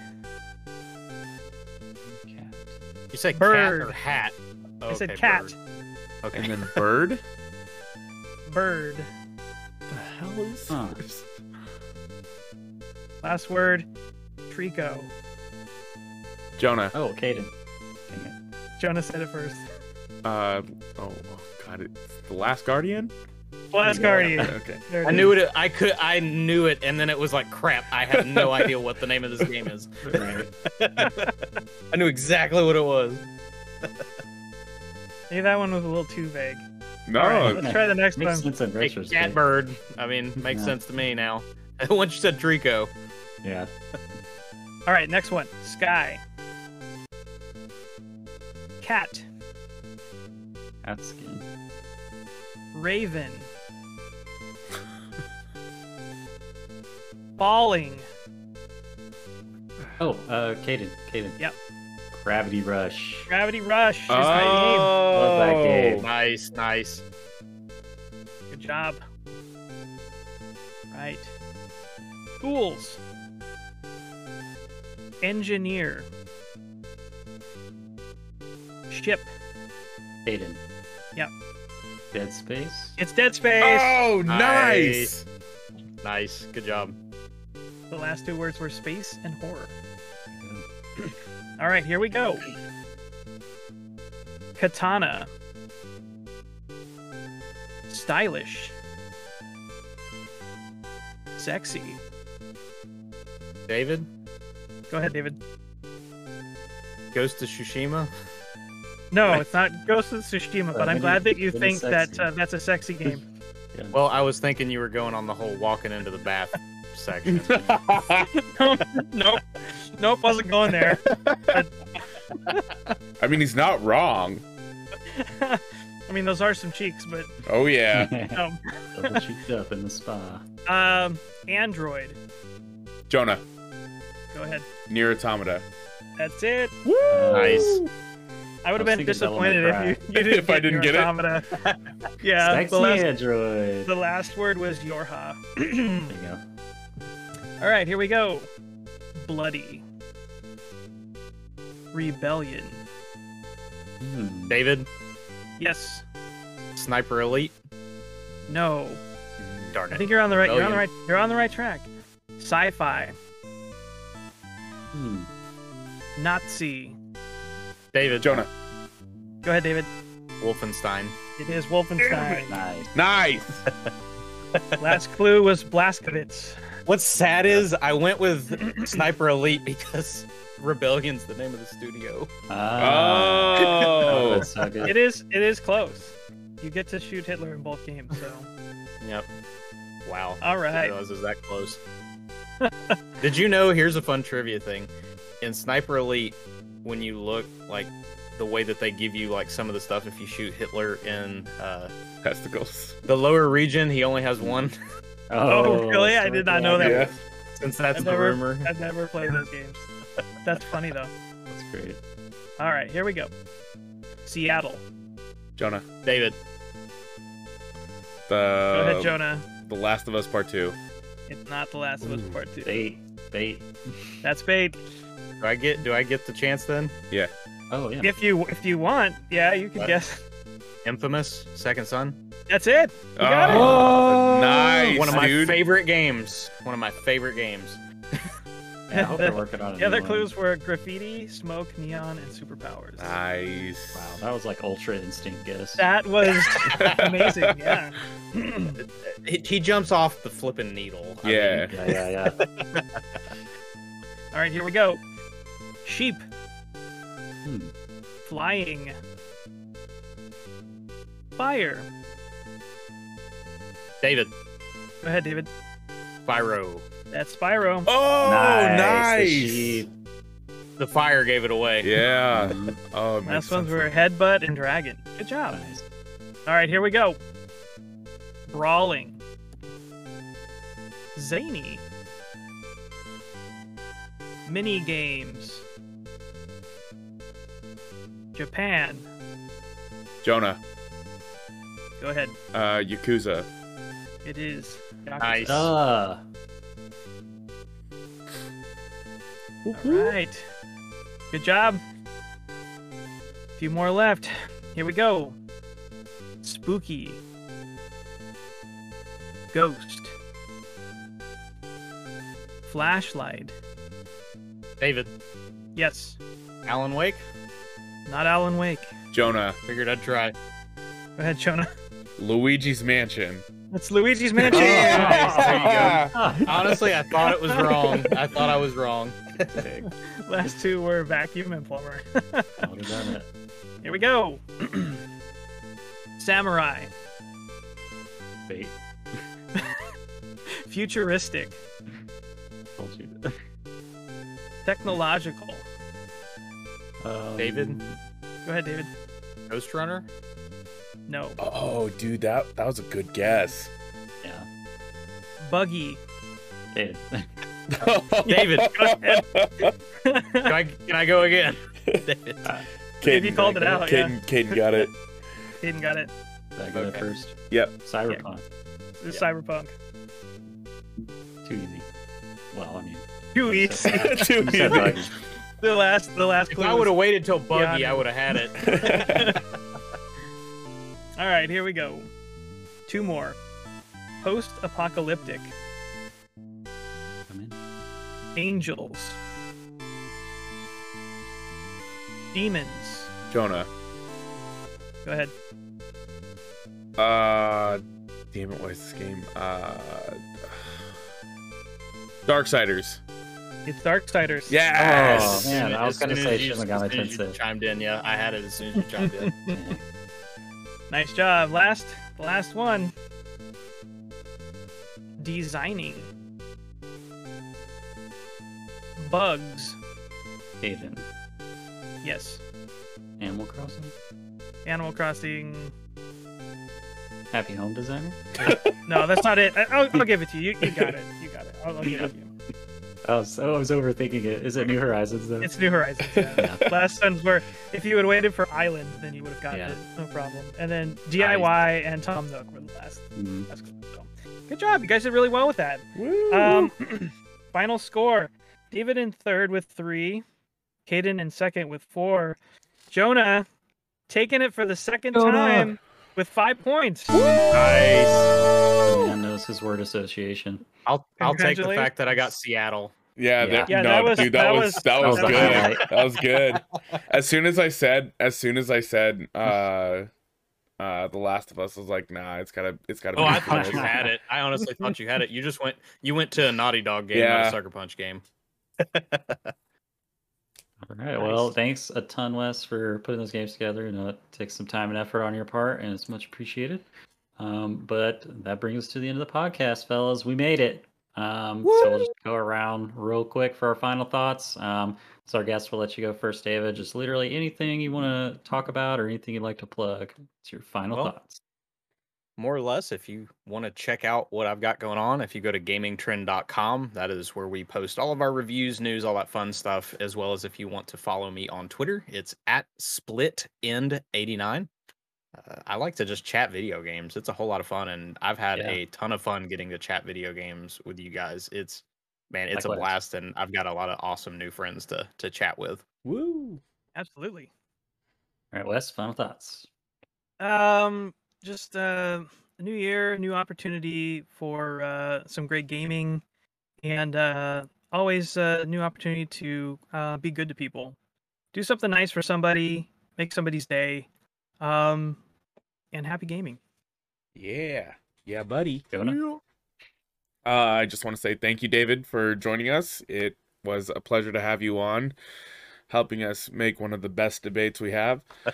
Cat. You said Bird. cat or hat? I said Okay, cat. bird. Okay. And then bird? Bird. the hell is Huh. this? Last word. Trico. Jonah. Oh, Caden. Jonah said it first. Uh oh, oh god, it's the last guardian? Blastcardi. Okay. I knew it. I could. I knew it, and then it was like crap. I have no [laughs] idea what the name of this game is. [laughs] I knew exactly what it was. Maybe that one was a little too vague. No, All right, let's try the next Makes one. sense in Hey, retrospect. Catbird. I mean, makes Yeah. sense to me now. [laughs] Once you said Trico, Yeah. All right, next one. Sky. Cat. Cat skin. Raven. Falling. Oh, uh, Caden. Caden. Yep. Gravity Rush. Gravity Rush. is the name. Oh, Love that game. nice, nice. Good job. Right. Schools. Engineer. Ship. Caden. Yep. Dead Space. It's Dead Space. Oh, nice. Nice. Good job. The last two words were space and horror. All right, here we go. Katana. Stylish. Sexy. David, Go ahead, David. Ghost to Tsushima. No, it's not Ghost of Tsushima, but I'm glad that you think that uh, that's a sexy game. [laughs] Well, I was thinking you were going on the whole walking into the bath [laughs] section. [laughs] nope. Nope, wasn't going there. I mean, he's not wrong. I mean, those are some cheeks, but Oh yeah. um, Double cheeked up in the spa. um, Android. Jonah, Go ahead. Nier Automata. That's it. nice. I would have been disappointed if you, you didn't If I didn't your get it. [laughs] yeah, Sexy the last, Android. the last word was Yorha. [clears throat] There you go. All right, here we go. Bloody. Rebellion. Hmm. David, Yes. Sniper Elite. No. Darn I think you're on the right. You're on the right. You're on the right track. Sci-fi. Hmm. Nazi. David, Jonah, Go ahead, David. Wolfenstein. It is Wolfenstein. Nice. nice. [laughs] Last clue was Blazkowicz. What's sad is I went with [clears throat] Sniper Elite because Rebellion's the name of the studio. Ah. Oh. that's [laughs] so good. It is. It is close. You get to shoot Hitler in both games. So. Yep. Wow. All right. I didn't realize it was that close. [laughs] Did you know? Here's a fun trivia thing. In Sniper Elite, when you look like the way that they give you like some of the stuff, if you shoot Hitler in uh, Testicles. the lower region, he only has one. [laughs] Oh, [laughs] really? I did not know that. Yeah. Since that's I've the never- rumor. I've never played those games. [laughs] That's funny though. That's great. All right, here we go. Seattle. Jonah, David, the Go ahead, Jonah. The Last of Us Part Two. It's not The Last of Us Part Two. Bait. Bait. That's bait. Do I get do I get the chance then? Yeah. Oh, yeah. If you if you want, yeah, you can What? guess. Infamous, Second Son. That's it. You got it. Oh, nice, One of my dude. favorite games. One of my favorite games. [laughs] Yeah, I hope they're working on a The other clues one. were graffiti, smoke, neon, and superpowers. Nice. Wow, that was like Ultra Instinct guess. That was [laughs] amazing. Yeah. He, he jumps off the flipping needle. I mean, Yeah, yeah, yeah. [laughs] All right, here we go. Sheep Hmm. flying. Fire. David, Go ahead, David. Spyro. That's Spyro. Oh, Nice, the nice. sheep. The fire gave it away. Yeah. [laughs] Oh, it Last ones sense. were headbutt and dragon. Good job. Nice. All right, here we go. Brawling. Zany. Mini games. Japan. Jonah, Go ahead. uh, Yakuza. It is. Yakuza. Nice. Duh. All right. Good job. A few more left. Here we go. Spooky. Ghost. Flashlight. David, Yes. Alan Wake. Not Alan Wake. Jonah, Figured I'd try. Go ahead, Jonah. Luigi's Mansion. It's Luigi's Mansion. Nice, there you go. [laughs] Ah, Honestly, I thought it was wrong. I thought I was wrong. Last two were vacuum and plumber. I would have done it. Here we go. [clears throat] Samurai, Fate. futuristic, Told you. technological. Um, David? Go ahead, David. Ghost Runner? No. Oh, dude, that that was a good guess. Yeah. Buggy. David. [laughs] David, go ahead. [laughs] Can I, can I go again? [laughs] David. If you called it out, yeah. Caden, Caden got it. Hayden got it. Did I get it Okay. first? Yep. Cyberpunk. It's Yeah. Cyberpunk. Too easy. Well, I mean, Too easy. Too easy. Buggy. the last, the last If clue. I would have waited till Buggy, Yeah, I would have had it. [laughs] All right, here we go. Two more. Post-apocalyptic. Come in. Angels. Demons. Jonah. Go ahead. Uh, damn it, what is this game? Uh, Darksiders. It's Darksiders. Yes. Oh, man, I was gonna say as you- shouldn't got my as soon as 10 you cents. Chimed in, yeah. I had it as soon as you chimed in. [laughs] Nice job. Last, last one. Designing. Bugs. Hayden. Yes. Animal Crossing. Animal Crossing. Happy Home Designer. [laughs] No, that's not it. I- I'll, I'll give it to you. You, you got it. You got it. I'll, I'll give it to you. I was, I was overthinking it. Is it New Horizons though? It's New Horizons. Yeah. [laughs] Yeah. Last sentence where if you had waited for Island, then you would have gotten Yeah. it. No problem. And then DIY and Tom Nook were the last. Mm, last. So, good job. You guys did really well with that. Woo. Um, [clears throat] final score: David in third with three, Caden in second with four, Jonah taking it for the second Jonah. time with five points. the man knows his word association. I'll I'll take the fact that I got Seattle. yeah, Yeah. that, Yeah, no, that was- dude, that, that was, was- that was [laughs] that was good. highlight. that was [laughs] good. As soon as I said, as soon as I said, uh, uh, The Last of Us, I was like, nah, it's gotta, it's gotta. Oh, be I thought this. you had it. I honestly thought you had it. You just went you went to a Naughty Dog game, not a Sucker Punch game. [laughs] All right. Well, thanks a ton, Wes, for putting those games together. You know, it takes some time and effort on your part, and it's much appreciated. Um, but that brings us to the end of the podcast, fellas. We made it. Um, so we'll just go around real quick for our final thoughts. Um, so our guests will let you go first, David. Just literally anything you want to talk about or anything you'd like to plug. It's your final Well, thoughts. more or less if you want to check out what i've got going on if you go to gamingtrend.com that is where we post all of our reviews news all that fun stuff as well as if you want to follow me on twitter it's at split end 89 uh, i like to just chat video games it's a whole lot of fun and i've had Yeah. a ton of fun getting to chat video games with you guys it's man it's a blast and i've got a lot of awesome new friends to to chat with Woo. Absolutely. All right, Wes, final thoughts. Um, just uh, a new year, new opportunity for uh, some great gaming, and uh, always a new opportunity to uh, be good to people. Do something nice for somebody, make somebody's day, um, and happy gaming. Yeah, yeah, buddy. Jonah? Uh, I just want to say thank you, David, for joining us. It was a pleasure to have you on, helping us make one of the best debates we have. [laughs]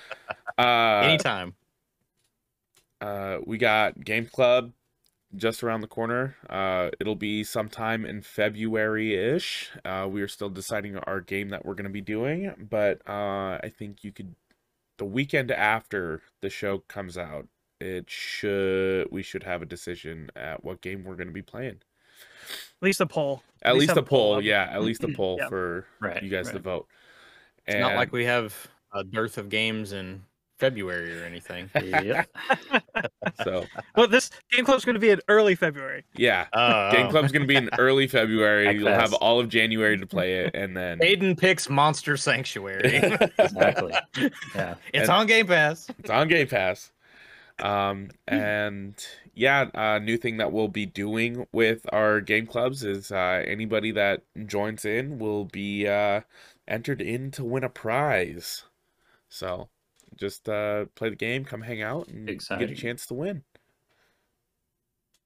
Uh, anytime uh, we got Game Club just around the corner. Uh, it'll be sometime in February ish. Uh, we are still deciding our game that we're going to be doing, but uh, I think you could the weekend after the show comes out. It should we should have a decision at what game we're going to be playing. At least a poll. At, least, have a poll, up. yeah. At least a [clears throat] poll Yeah. for Right, you guys to right. vote. it's not like we have a dearth of games in february or anything Yep. [laughs] so Well, this game club's going to be in early February. yeah. Uh, Game Club's gonna be in early February. Heck [laughs] You'll have all of January to play it, and then Aiden picks Monster Sanctuary. [laughs] Exactly. Yeah. it's And- on Game Pass. it's on Game Pass. Um, and yeah, uh, new thing that we'll be doing with our game clubs is uh, anybody that joins in will be uh, entered in to win a prize. So just uh, play the game, come hang out, and get a chance to win.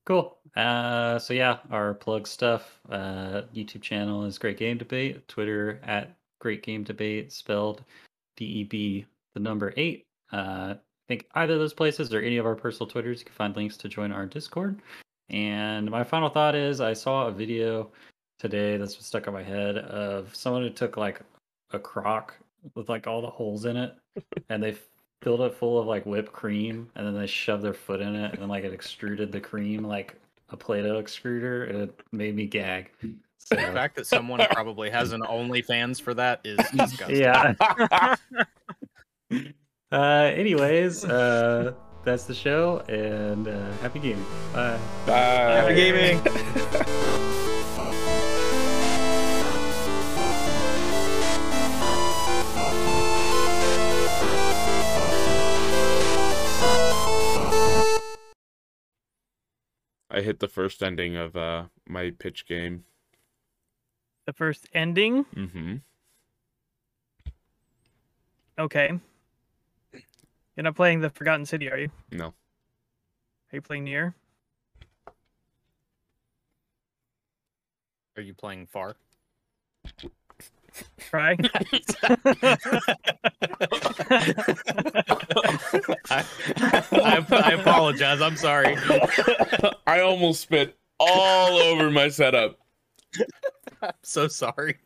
Cool. Uh, so yeah, our plug stuff. Uh, YouTube channel is Great Game Debate. Twitter at Great Game Debate, spelled D E B the number eight. Uh, I think either of those places or any of our personal Twitters, you can find links to join our Discord. And my final thought is, I saw a video today that's stuck in my head of someone who took like a crock with like all the holes in it, and they filled it full of like whipped cream, and then they shoved their foot in it, and then like it extruded the cream like a Play-Doh extruder, and it made me gag. So The fact that someone probably has an OnlyFans for that is [laughs] disgusting. yeah. [laughs] [laughs] uh, anyways, uh, that's the show, and uh, happy gaming. Bye. Bye. Happy gaming. I hit the first ending of uh my pitch game. The first ending. Mm-hmm. Okay. You're not playing the Forgotten City, are you? No. Are you playing Nier? Are you playing far? Try. I, [laughs] I, I apologize. I'm sorry. I almost spit all over my setup. I'm so sorry.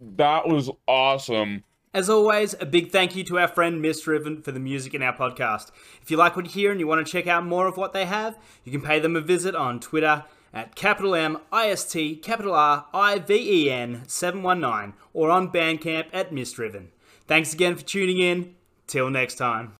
That was awesome. As always, a big thank you to our friend Mist Riven for the music in our podcast. If you like what you hear and you want to check out more of what they have, you can pay them a visit on Twitter at capital M I S T capital R I V E N 719 or on Bandcamp at Mist Riven. Thanks again for tuning in. Till next time.